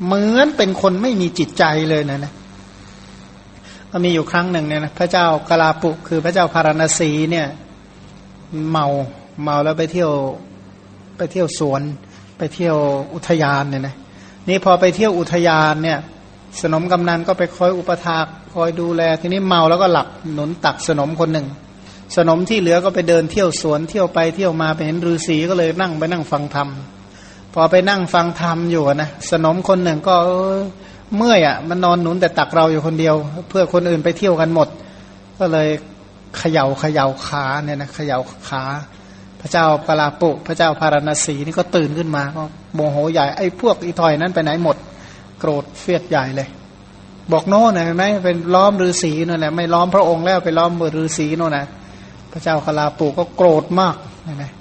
เหมือนเป็นคนไม่มีจิตใจเลยนะนะก็มีอยู่ครั้งหนึ่งเนี่ยนะพระเจ้ากลาปุคือพระเจ้าพารณสีเนี่ยเมาเมาแล้วไปเที่ยวไปเที่ยวสวน ไปเที่ยวอุทยานเนี่ยนะนี่พอไปเที่ยวอุทยานเนี่ย สนมกำนันก็ไปคอยอุปถากคอยดูแล ทีนี้เมาแล้วก็หลับหนุนตักสนมคนหนึ่ง สนมที่เหลือก็ไปเดินเที่ยวสวนเที่ยวไปเที่ยวมาไปเห็นฤาษีก็เลยนั่งไปนั่งฟังธรรมพอไปนั่งฟังธรรมอยู่นะสนมคนหนึ่งก็เมื่อยอะมันนอนหนุนแต่ตักเราอยู่คนเดียว เพื่อคนอื่นไปเที่ยวกันหมด ก็เลยเขย่าเขย่าขาเนี่ยนะเขย่าขา พระเจ้ากลาปุพระเจ้าพารณสีนี่ก็ตื่นขึ้นมาก็โมโหใหญ่ไอ้พวกอีถอยนั้นไปไหนหมด โกรธเฟียดใหญ่เลย บอกโน่นเห็นไหมเป็นล้อมฤาษีนั่นแหละไม่ล้อมพระองค์แล้วไปล้อมเบอร์ฤาษีโน่นนะ ระเจ้ากลาปุก็โกรธมากนะนะ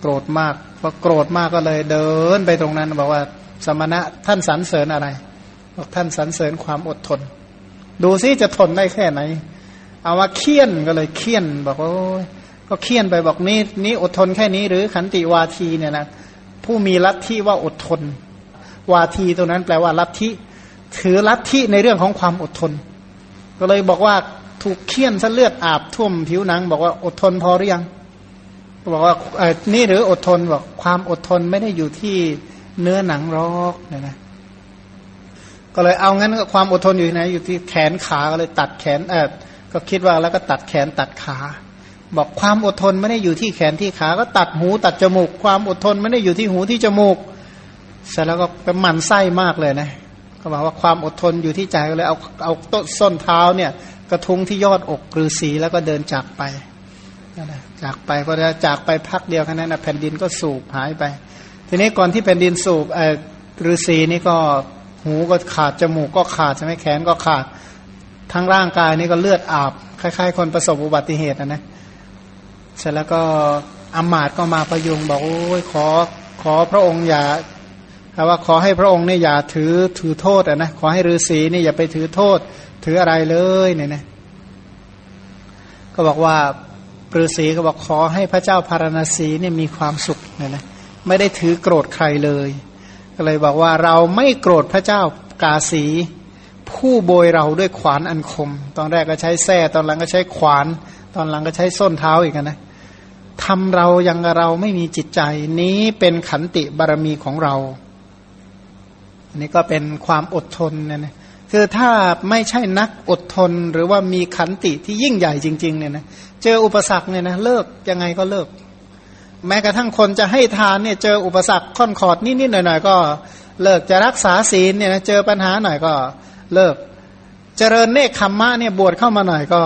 โกรธมากพอโกรธมากก็เลยเดินไปตรงนั้นบอกว่าสมณะท่านสรรเสริญอะไรบอกท่านสรรเสริญความอดทน ดูซิจะทนได้แค่ไหน เอาว่าเคี่ยนก็เลยเคี่ยนบอกว่าก็เคี่ยนไปบอกนี่นี่อดทนแค่นี้หรือขันติวาทีเนี่ยนะผู้มีลัทธิว่าอดทน วาทีตรงนั้นแปลว่าลัทธิถือลัทธิในเรื่องของความอดทน ก็เลยบอกว่า ถูกเคี่ยนซะเลือดอาบท่วมผิวหนัง บอกว่าอดทนพอหรือยังบอกว่านี่หรืออดทนบอกความอดทนไม่ได้อยู่ที่เนื้อหนังรอกเนี่ยนะก็เลยเอางั้นก็ความอดทนอยู่ไหนอยู่ที่แขนขาก็เลยตัดแขนเออก็คิดว่าแล้วก็ตัดแขนตัดขา บอกความอดทนไม่ได้อยู่ที่แขนที่ขาก็ตัดหูตัดจมูก ความอดทนไม่ได้อยู่ที่หูที่จมูกเสร็จแล้วก็เป็นหมันไส้มากเลยนะ ก็บอกว่าความอดทนอยู่ที่ใจก็เลยเอาเอาต้นส้นเท้าเนี่ย กระทุ้งที่ยอดอกฤาษีแล้วก็เดินจากไปจากไปก็จะจากไปพักเดียวแค่นั้นนะแผ่นดินก็สูบหายไป ทีนี้ก่อนที่แผ่นดินสูบเออฤาษีนี่ก็หูก็ขาดจมูกก็ขาดใช่ไหมแขนก็ขาดทั้งร่างกายนี่ก็เลือดอาบคล้าย ๆ คนประสบอุบัติเหตุนะนะเสร็จแล้วก็อามาตก็มาประยุงบอกโอ้ยขอขอพระองค์อย่าว่าขอให้พระองค์เนี่ยอย่าถือถือโทษอะนะขอให้ฤาษีนี่อย่าไปถือโทษ ถืออะไรเลยเนี่ยนะก็บอกว่าฤาษีก็บอกขอให้พระเจ้าพารณสีเนี่ยมีความสุขเนี่ยนะไม่ได้ถือโกรธใครเลย ก็เลยบอกว่าเราไม่โกรธพระเจ้ากาสี ผู้โบยเราด้วยขวานอันคม ตอนแรกก็ใช้แส้ตอนหลังก็ใช้ขวาน ตอนหลังก็ใช้ส้นเท้าอีกนะทำเรายังเราไม่มีจิตใจนี้เป็นขันติบารมีของเรา อันนี้ก็เป็นความอดทนเนะนะ คือถ้าไม่ใช่นักอดทนหรือว่ามีขันติที่ยิ่งใหญ่จริง ๆ เนี่ยนะเจออุปสรรคเนี่ยนะเลิกยังไงก็เลิก แม้กระทั่งคนจะให้ทานเนี่ยเจออุปสรรคค่อนขอดนิดๆหน่อยๆก็เลิกจะรักษาศีลเนี่ยนะเจอปัญหาหน่อยก็เลิก เจริญเนคขมมะเนี่ยบวชเข้ามาหน่อยก็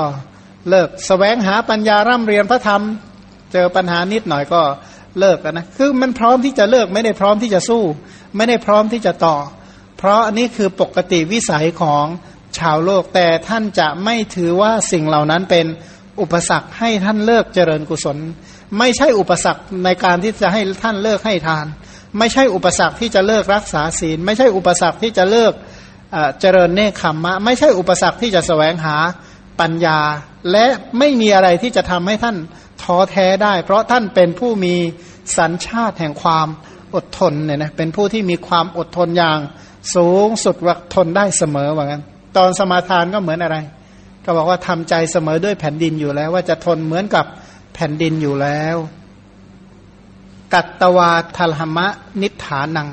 เลิกสแสวงหาปัญญาร่ำเรียนพระธรรม เจอปัญหานิดหน่อยก็เลิกนะคือมันพร้อมที่จะเลิกไม่ได้พร้อมที่จะสู้ ไม่ได้พร้อมที่จะต่อ เพราะอันนี้คือปกติวิสัยของชาวโลกแต่ท่านจะไม่ถือว่าสิ่งเหล่านั้นเป็นอุปสรรคให้ท่านเลิกเจริญกุศล ไม่ใช่อุปสรรคในการที่จะให้ท่านเลิกให้ทาน ไม่ใช่อุปสรรคที่จะเลิกรักษาศีล ไม่ใช่อุปสรรคที่จะเลิกเจริญเนคขมมะ ไม่ใช่อุปสรรคที่จะแสวงหาปัญญา และไม่มีอะไรที่จะทำให้ท่านท้อแท้ได้ เพราะท่านเป็นผู้มีสัญชาติแห่งความอดทนเนี่ยนะเป็นผู้ที่มีความอดทนอย่าง สูงสุดว่าทนได้เสมอว่างั้น ตอนสมาทานก็เหมือนอะไร ก็บอกว่าทำใจเสมอด้วยแผ่นดินอยู่แล้ว ว่าจะทนเหมือนกับแผ่นดินอยู่แล้ว กัตตวาทลหมะนิฐานัง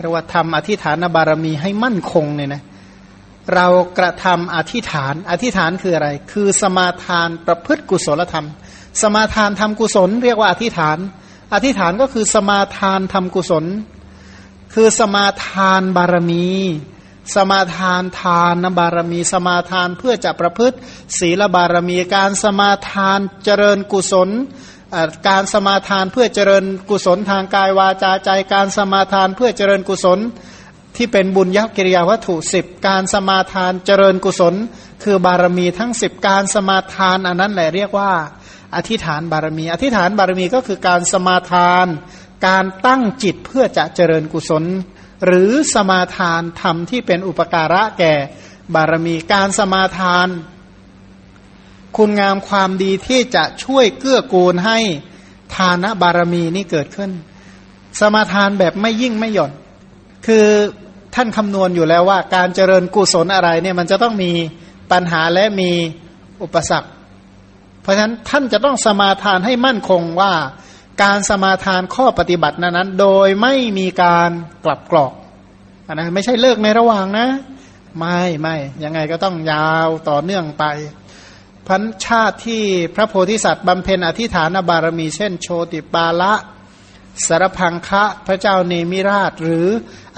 เรียกว่าทำอธิฐานบารมีให้มั่นคงเนี่ยนะเรากระทำอธิฐาน อธิฐานคืออะไร คือสมาทานประพฤติกุศลธรรม สมาทานทำกุศล เรียกว่าอธิฐาน อธิฐานก็คือสมาทานทำกุศล คือสมาทานบารมี สมาทานทานบารมี สมาทานเพื่อจะประพฤติศีลบารมีการสมาทานเจริญกุศลการสมาทานเพื่อเจริญกุศลทางกายวาจาใจ การสมาทานเพื่อเจริญกุศลที่เป็นบุญยักกิริยาวัตถุสิบการสมาทานเจริญกุศล คือบารมีทั้งสิบการสมาทานอันนั้นแหละเรียกว่า อธิษฐานบารมี อธิษฐานบารมีก็คือการสมาทานการตั้งจิตเพื่อจะเจริญกุศล หรือสมาทานธรรมที่เป็นอุปการะแก่บารมีการสมาทาน คุณงามความดีที่จะช่วยเกื้อกูลให้ทานบารมีนี่เกิดขึ้น สมาทานแบบไม่ยิ่งไม่หย่อน คือท่านคำนวณอยู่แล้วว่า การเจริญกุศลอะไรเนี่ยมันจะต้องมีปัญหาและมีอุปสรรค เพราะฉะนั้นท่านจะต้องสมาทานให้มั่นคงว่า การสมาทานข้อปฏิบัตินั้นโดยไม่มีการกลับกรอกนะไม่ใช่เลิกในระหว่างนะ ไม่ไม่ยังไงก็ต้องยาวต่อเนื่องไปพันชาติที่พระโพธิสัตว์บำเพ็ญอธิฐานบารมีเช่นโชติปาละสารพังคะพระเจ้าเนมิราช หรือ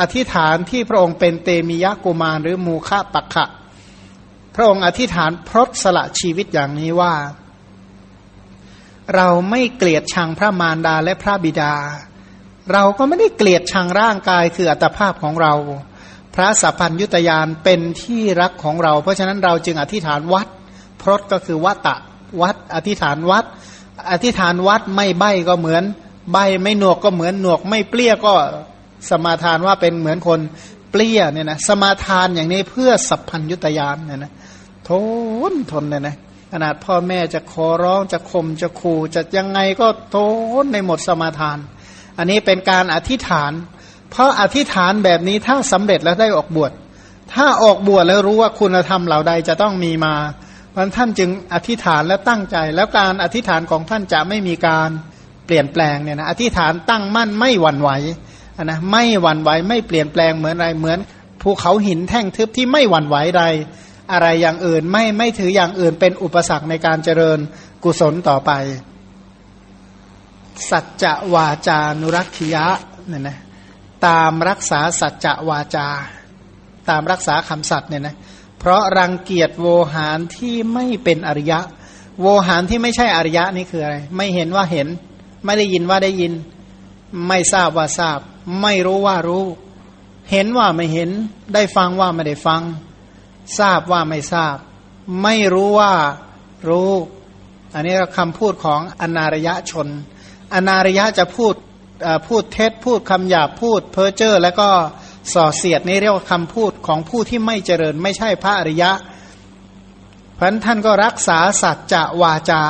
อธิฐานที่พระองค์เป็นเตมิยะกุมารหรือมูคะปักขะ พระองค์อธิฐานพรตสละชีวิตอย่างนี้ว่า เราไม่เกลียดชังพระมารดาและพระบิดา เราก็ไม่ได้เกลียดชังร่างกายคืออัตภาพของเรา พระสัพพัญยุตยานเป็นที่รักของเรา เพราะฉะนั้นเราจึงอธิษฐานวัด พรตก็คือวัตตะวัด อธิษฐานวัด อธิษฐานวัดไม่ใบก็เหมือน ใบไม่หนวกก็เหมือนหนวก ไม่เปรี้ยก็สมาทานว่าเป็นเหมือนคนเปรี้ยเนี่ยนะสมาทานอย่างนี้เพื่อสัพพัญยุตยานเนี่ยนะทนทนเนี่ยนะ ขนาดพ่อแม่จะขอร้องจะข่มจะขู่จะยังไงก็โทนในหมดสมาทาน อันนี้เป็นการอธิษฐาน เพราะอธิษฐานแบบนี้ถ้าสำเร็จแล้วได้ออกบวช ถ้าออกบวชแล้วรู้ว่าคุณธรรมเหล่าใดจะต้องมีมาเพราะท่านจึงอธิษฐานและตั้งใจ แล้วการอธิษฐานของท่านจะไม่มีการเปลี่ยนแปลงเนี่ยนะอธิษฐานตั้งมั่นไม่หวั่นไหวนะไม่หวั่นไหวไม่เปลี่ยนแปลงเหมือนอะไรเหมือนภูเขาหินแท่งทึบที่ไม่หวั่นไหวใด อะไรอย่างอื่นไม่ไม่ถืออย่างอื่นเป็นอุปสรรคในการเจริญกุศลต่อไป สัจจะวาจานุรักษิยะเนี่ยนะตามรักษาสัจจะวาจา ตามรักษาคำสัตย์เนี่ยนะเพราะรังเกียจโวหารที่ไม่เป็นอริยะ โวหารที่ไม่ใช่อริยะนี่คืออะไร ไม่เห็นว่าเห็น ไม่ได้ยินว่าได้ยิน ไม่ทราบว่าทราบ ไม่รู้ว่ารู้ เห็นว่าไม่เห็น ได้ฟังว่าไม่ได้ฟัง ทราบว่าไม่ทราบ ไม่รู้ว่ารู้ อันนี้คำพูดของอนารยะชน อนารยะจะพูดพูดเท็จพูดคำหยาบพูดเพ้อเจ้อแล้วก็ส่อเสียดนี่เรียกว่าคำพูดของผู้ที่ไม่เจริญ ไม่ใช่พระอริยะเพราะท่านก็รักษาสัจจะวาจา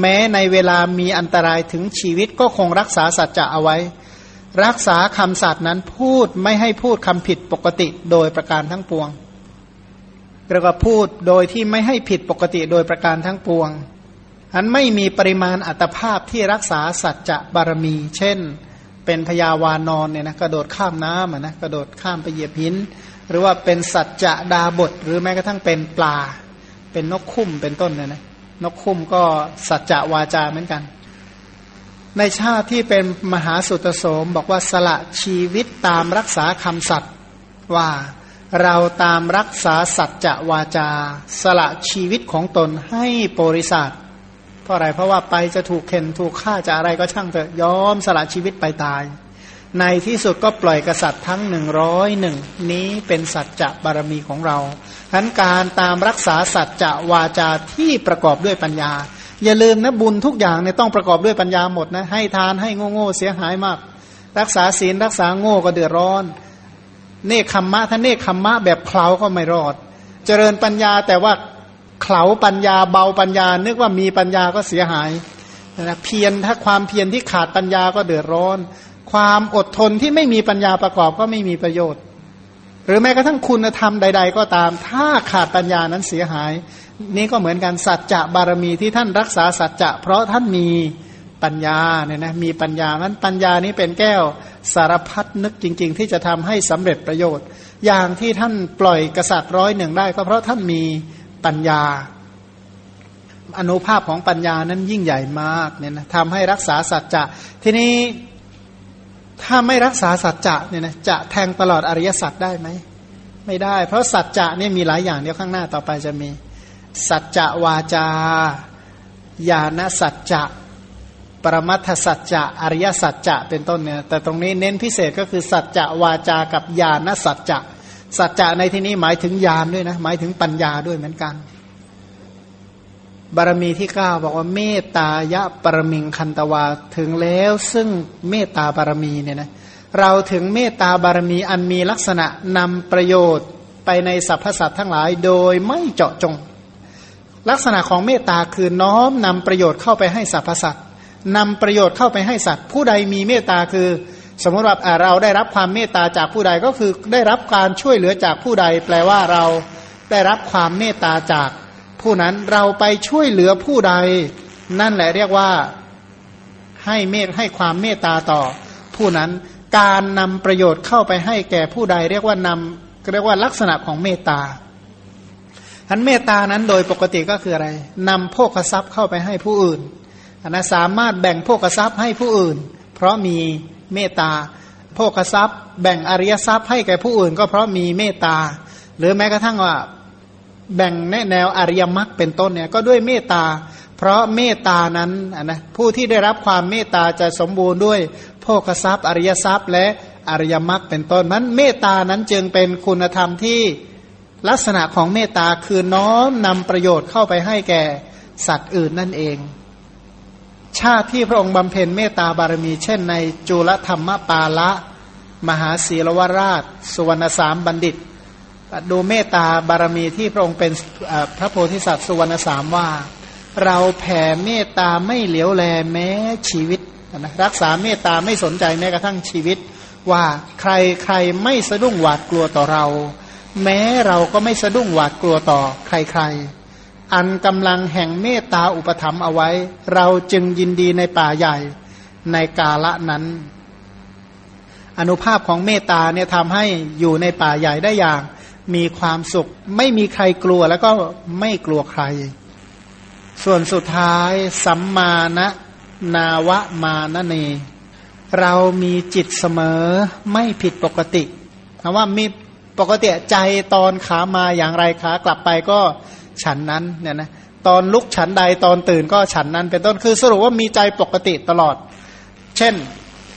แม้ในเวลามีอันตรายถึงชีวิตก็คงรักษาสัจจะเอาไว้ รักษาคำสัตย์นั้นพูดไม่ให้พูดคำผิดปกติโดยประการทั้งปวง เรียกว่าพูดโดยที่ไม่ให้ผิดปกติโดยประการทั้งปวง อันไม่มีปริมาณอัตภาพที่รักษาสัจจะบารมี เช่น เป็นพยาวานอนเนี่ยนะกระโดดข้ามน้ำนะกระโดดข้ามไปเหยียบหิน หรือว่าเป็นสัจจะดาบท หรือแม้กระทั่งเป็นปลา เป็นนกคุ้มเป็นต้นเนี่ยนะนกคุ้มก็สัจจะวาจาเหมือนกัน ในชาติที่เป็นมหาสุตโสมบอกว่าสละชีวิตตามรักษาคำสัตย์ว่า เราตามรักษาสัจจะวาจา สละชีวิตของตนให้บริษัทเพราะอะไรเพราะว่าไปจะถูกเข็นถูกฆ่าจะอะไรก็ช่างเถอะยอมสละชีวิตไปตาย ในที่สุดก็ปล่อยกษัตริย์ทั้งหนึ่งร้อยหนึ่งนี้เป็นสัจจะบารมีของเราทั้นการตามรักษาสัจจะวาจาที่ประกอบด้วยปัญญา อย่าลืมนะบุญทุกอย่างเนี่ยต้องประกอบด้วยปัญญาหมดนะให้ทานให้โง่โง่เสียหายมาก รักษาศีลรักษาโง่ก็เดือดร้อน เนคขมมะถ้าเนคขมมะแบบเคลาก็ไม่รอด เจริญปัญญาแต่ว่าเข่าปัญญาเบาปัญญา นึกว่ามีปัญญาก็เสียหายนะเพียรถ้าความเพียรที่ขาดปัญญาก็เดือดร้อน ความอดทนที่ไม่มีปัญญาประกอบก็ไม่มีประโยชน์ หรือแม้กระทั่งคุณธรรมใด ๆ ก็ตาม ถ้าขาดปัญญานั้นเสียหาย นี่ก็เหมือนกันสัจจะบารมีที่ท่านรักษาสัจจะเพราะท่านมี ปัญญาเนี่ยนะมีปัญญานั้นปัญญานี้เป็นแก้วสารพัดนึกจริง ๆ ที่จะทำให้สำเร็จประโยชน์ อย่างที่ท่านปล่อยกษัตริย์ร้อยหนึ่งได้ ก็เพราะท่านมีปัญญา อนุภาพของปัญญานั้นยิ่งใหญ่มากเนี่ยนะทำให้รักษาสัจจะทีนี้ถ้าไม่รักษาสัจจะเนี่ยนะจะแทงตลอดอริยสัจได้ไหมไม่ได้ เพราะสัจจะเนี่ยมีหลายอย่างเดี๋ยวข้างหน้าต่อไปจะมี สัจจะวาจาญาณสัจจะ ปรมัตถสัจจะอริยสัจจะเป็นต้นเนี่ยแต่ตรงนี้เน้นพิเศษก็คือสัจจะวาจากับญาณสัจจะสัจจะในที่นี้หมายถึงญาณด้วยนะหมายถึงปัญญาด้วยเหมือนกัน บารมีที่เก้าบอกว่าเมตตายะปรมิงคันตวาถึงแล้วซึ่งเมตตาบารมีเนี่ยนะเราถึงเมตตาบารมีอันมีลักษณะนำประโยชน์ไปในสรรพสัตว์ทั้งหลายโดยไม่เจาะจง ลักษณะของเมตตาคือน้อมนำประโยชน์เข้าไปให้สรรพสัตว์ นำประโยชน์เข้าไปให้สัตว์ ผู้ใดมีเมตตาคือ สมมติว่าเราได้รับความเมตตาจากผู้ใดก็คือได้รับการช่วยเหลือจากผู้ใด แปลว่าเราได้รับความเมตตาจาก ผู้นั้นเราไปช่วยเหลือผู้ใด นั่นแหละเรียกว่าให้เมตให้ความเมตตาต่อ ผู้นั้นการนำประโยชน์เข้าไปให้แก่ผู้ใด เรียกว่านำเรียกว่าลักษณะของเมตตาอันเมตตานั้นโดยปกติก็คืออะไรนำโภคทรัพย์เข้าไปให้ผู้อื่น นะสามารถแบ่งโภกทรัพย์ให้ผู้อื่น เพราะมีเมตตาโภกทรัพย์ แบ่งอริยทรัพย์ให้แก่ผู้อื่น ก็เพราะมีเมตตา หรือแม้กระทั่งว่าแบ่งในแนวอริยมรรคเป็นต้นเนี่ยก็ด้วยเมตตา เพราะเมตตานั้นนะผู้ที่ได้รับความเมตตาจะสมบูรณ์ด้วยโภกทรัพย์ อริยทรัพย์ และอริยมรรคเป็นต้นนั้นเมตตานั้นจึงเป็นคุณธรรมที่ลักษณะของเมตตาคือน้อมนำประโยชน์เข้าไปให้แก่สัตว์อื่นนั่นเอง ชาติที่พระองค์บำเพ็ญเมตตาบารมี เช่นในจุลธรรมปาละ มหาศีลวราช สุวรรณสามบัณฑิต ดูเมตตาบารมีที่พระองค์เป็นพระโพธิสัตว์สุวรรณสามว่า เราแผ่เมตตาไม่เหลียวแลแม้ชีวิตนะรักษาเมตตาไม่สนใจแม้กระทั่งชีวิต ว่าใครใครไม่สะดุ้งหวาดกลัวต่อเรา แม้เราก็ไม่สะดุ้งหวาดกลัวต่อใครใคร อันกำลังแห่งเมตตาอุปถัมเอาไว้ เราจึงยินดีในป่าใหญ่ในกาละนั้น อนุภาพของเมตตาเนี่ยทำให้อยู่ในป่าใหญ่ได้อย่าง มีความสุข ไม่มีใครกลัวแล้วก็ไม่กลัวใคร ส่วนสุดท้ายสัมมาณนาวะมานเน เรามีจิตเสมอไม่ผิดปกติคำว่ามีปกติใจตอนขามาอย่างไรขากลับไปก็ ฉันนั้นเนี่ยนะตอนลุกฉันใดตอนตื่นก็ฉันนั้น เป็นต้นคือสรุปว่ามีใจปกติตลอด เช่น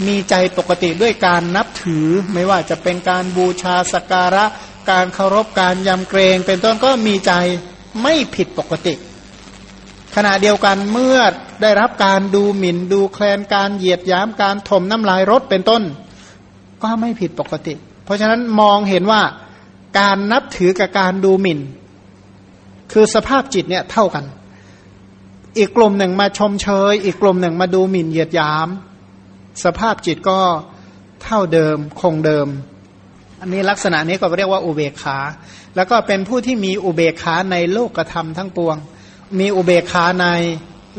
มีใจปกติด้วยการนับถือ ไม่ว่าจะเป็นการบูชาสการะ การเคารพการยำเกรง เป็นต้นก็มีใจไม่ผิดปกติ ขณะเดียวกันเมื่อได้รับการดูหมิ่นดูแคลนการเหยียดย้ำการถมน้ำลายรถเป็นต้น ก็ไม่ผิดปกติ เพราะฉะนั้นมองเห็นว่าการนับถือกับการดูหมิ่น คือสภาพจิตเนี่ยเท่ากัน อีกกลุ่มหนึ่งมาชมเชย อีกกลุ่มหนึ่งมาดูหมิ่นเหยียดยาม สภาพจิตก็เท่าเดิมคงเดิม อันนี้ลักษณะนี้ก็เรียกว่าอุเบกขา แล้วก็เป็นผู้ที่มีอุเบกขาในโลกธรรมทั้งปวง มีอุเบกขาใน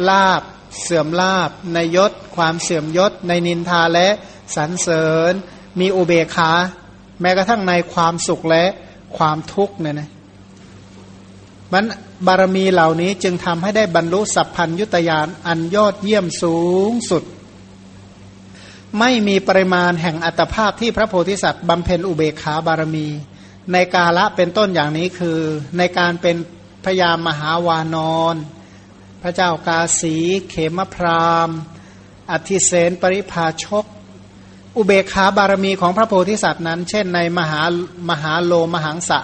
ลาบ เสื่อมลาบ ในยศ ความเสื่อมยศ ในนินทาและสรรเสริญ มีอุเบกขา แม้กระทั่งในความสุขและความทุกข์เนี่ยนะ มันบารมีเหล่านี้จึงทำให้ได้บรรลุสัพพัญยุตยานอันยอดเยี่ยมสูงสุด ไม่มีปริมาณแห่งอัตภาพที่พระโพธิสัตว์บำเพ็ญอุเบกขาบารมี ในกาละเป็นต้นอย่างนี้คือ ในการเป็นพยามหาวานอนพระเจ้ากาสี เขมพรามอธิเสนปริภาชก อุเบกขาบารมีของพระโพธิสัตว์นั้น เช่นในมหามหาโลมหังสะ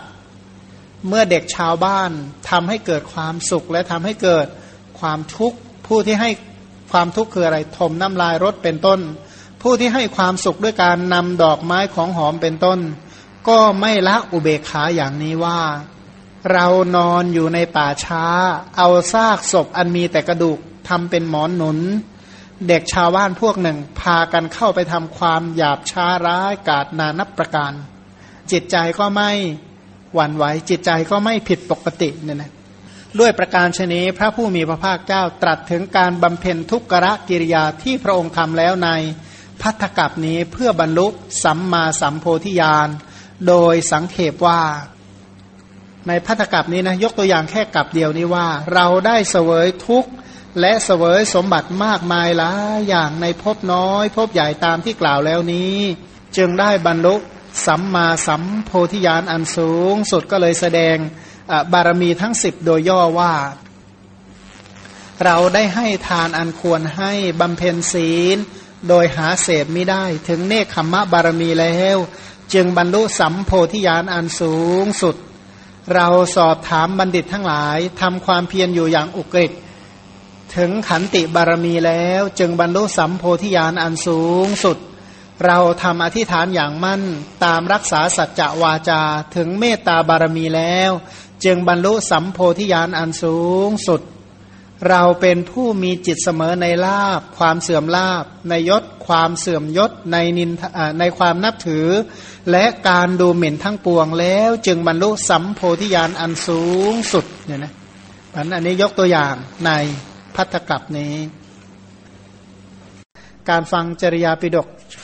เมื่อเด็กชาวบ้านทำให้เกิดความสุขและทำให้เกิดความทุกข์ผู้ที่ให้ความทุกข์คืออะไรทมน้ำลายรถเป็นต้น ผู้ที่ให้ความสุขด้วยการนำดอกไม้ของหอมเป็นต้น ก็ไม่ละอุเบกขาอย่างนี้ว่า เรานอนอยู่ในป่าช้า เอาซากศพอันมีแต่กระดูกทำเป็นหมอนหนุน เด็กชาวบ้านพวกหนึ่ง พากันเข้าไปทำความหยาบช้าร้ายกาดนานับประการ จิตใจก็ไม่ หวั่นไหวจิตใจก็ไม่ผิดปกติเนี่ยนะด้วยประการชนี้พระผู้มีพระภาคเจ้าตรัสถึงการบำเพ็ญทุกขรกิริยาที่พระองค์ทำแล้วในพัทธกับนี้เพื่อบรรลุสัมมาสัมโพธิญาณ โดยสังเขปว่า ในพัทธกับนี้นะยกตัวอย่างแค่กับเดียวนี้ว่า เราได้เสวยทุกข์และเสวยสมบัติมากมายหลายอย่างในภพน้อยภพใหญ่ตามที่กล่าวแล้วนี้ จึงได้บรรลุ สัมมาสัมโพธิญาณอันสูงสุดก็เลยแสดงบารมีทั้งสิบโดยย่อว่า เราได้ให้ทานอันควรให้บำเพ็ญศีล โดยหาเศษไม่ได้ ถึงเนคขมะบารมีแล้ว จึงบรรลุสัมโพธิญาณอันสูงสุด เราสอบถามบัณฑิตทั้งหลายทำความเพียรอยู่อย่างอุกฤษถึงขันติบารมีแล้ว จึงบรรลุสัมโพธิญาณอันสูงสุด เราทำอธิษฐานอย่างมั่นตามรักษาสัจจะวาจาถึงเมตตาบารมีแล้ว จึงบรรลุสัมโพธิญาณอันสูงสุด เราเป็นผู้มีจิตเสมอในลาบ ความเสื่อมลาบ ในยศ ความเสื่อมยศในนินในความนับถือ และการดูหมิ่นทั้งปวงแล้ว จึงบรรลุสัมโพธิญาณอันสูงสุดเนี่ยนะอันนี้ยกตัวอย่างในพัทธกับนี้ การฟังจริยาปิดก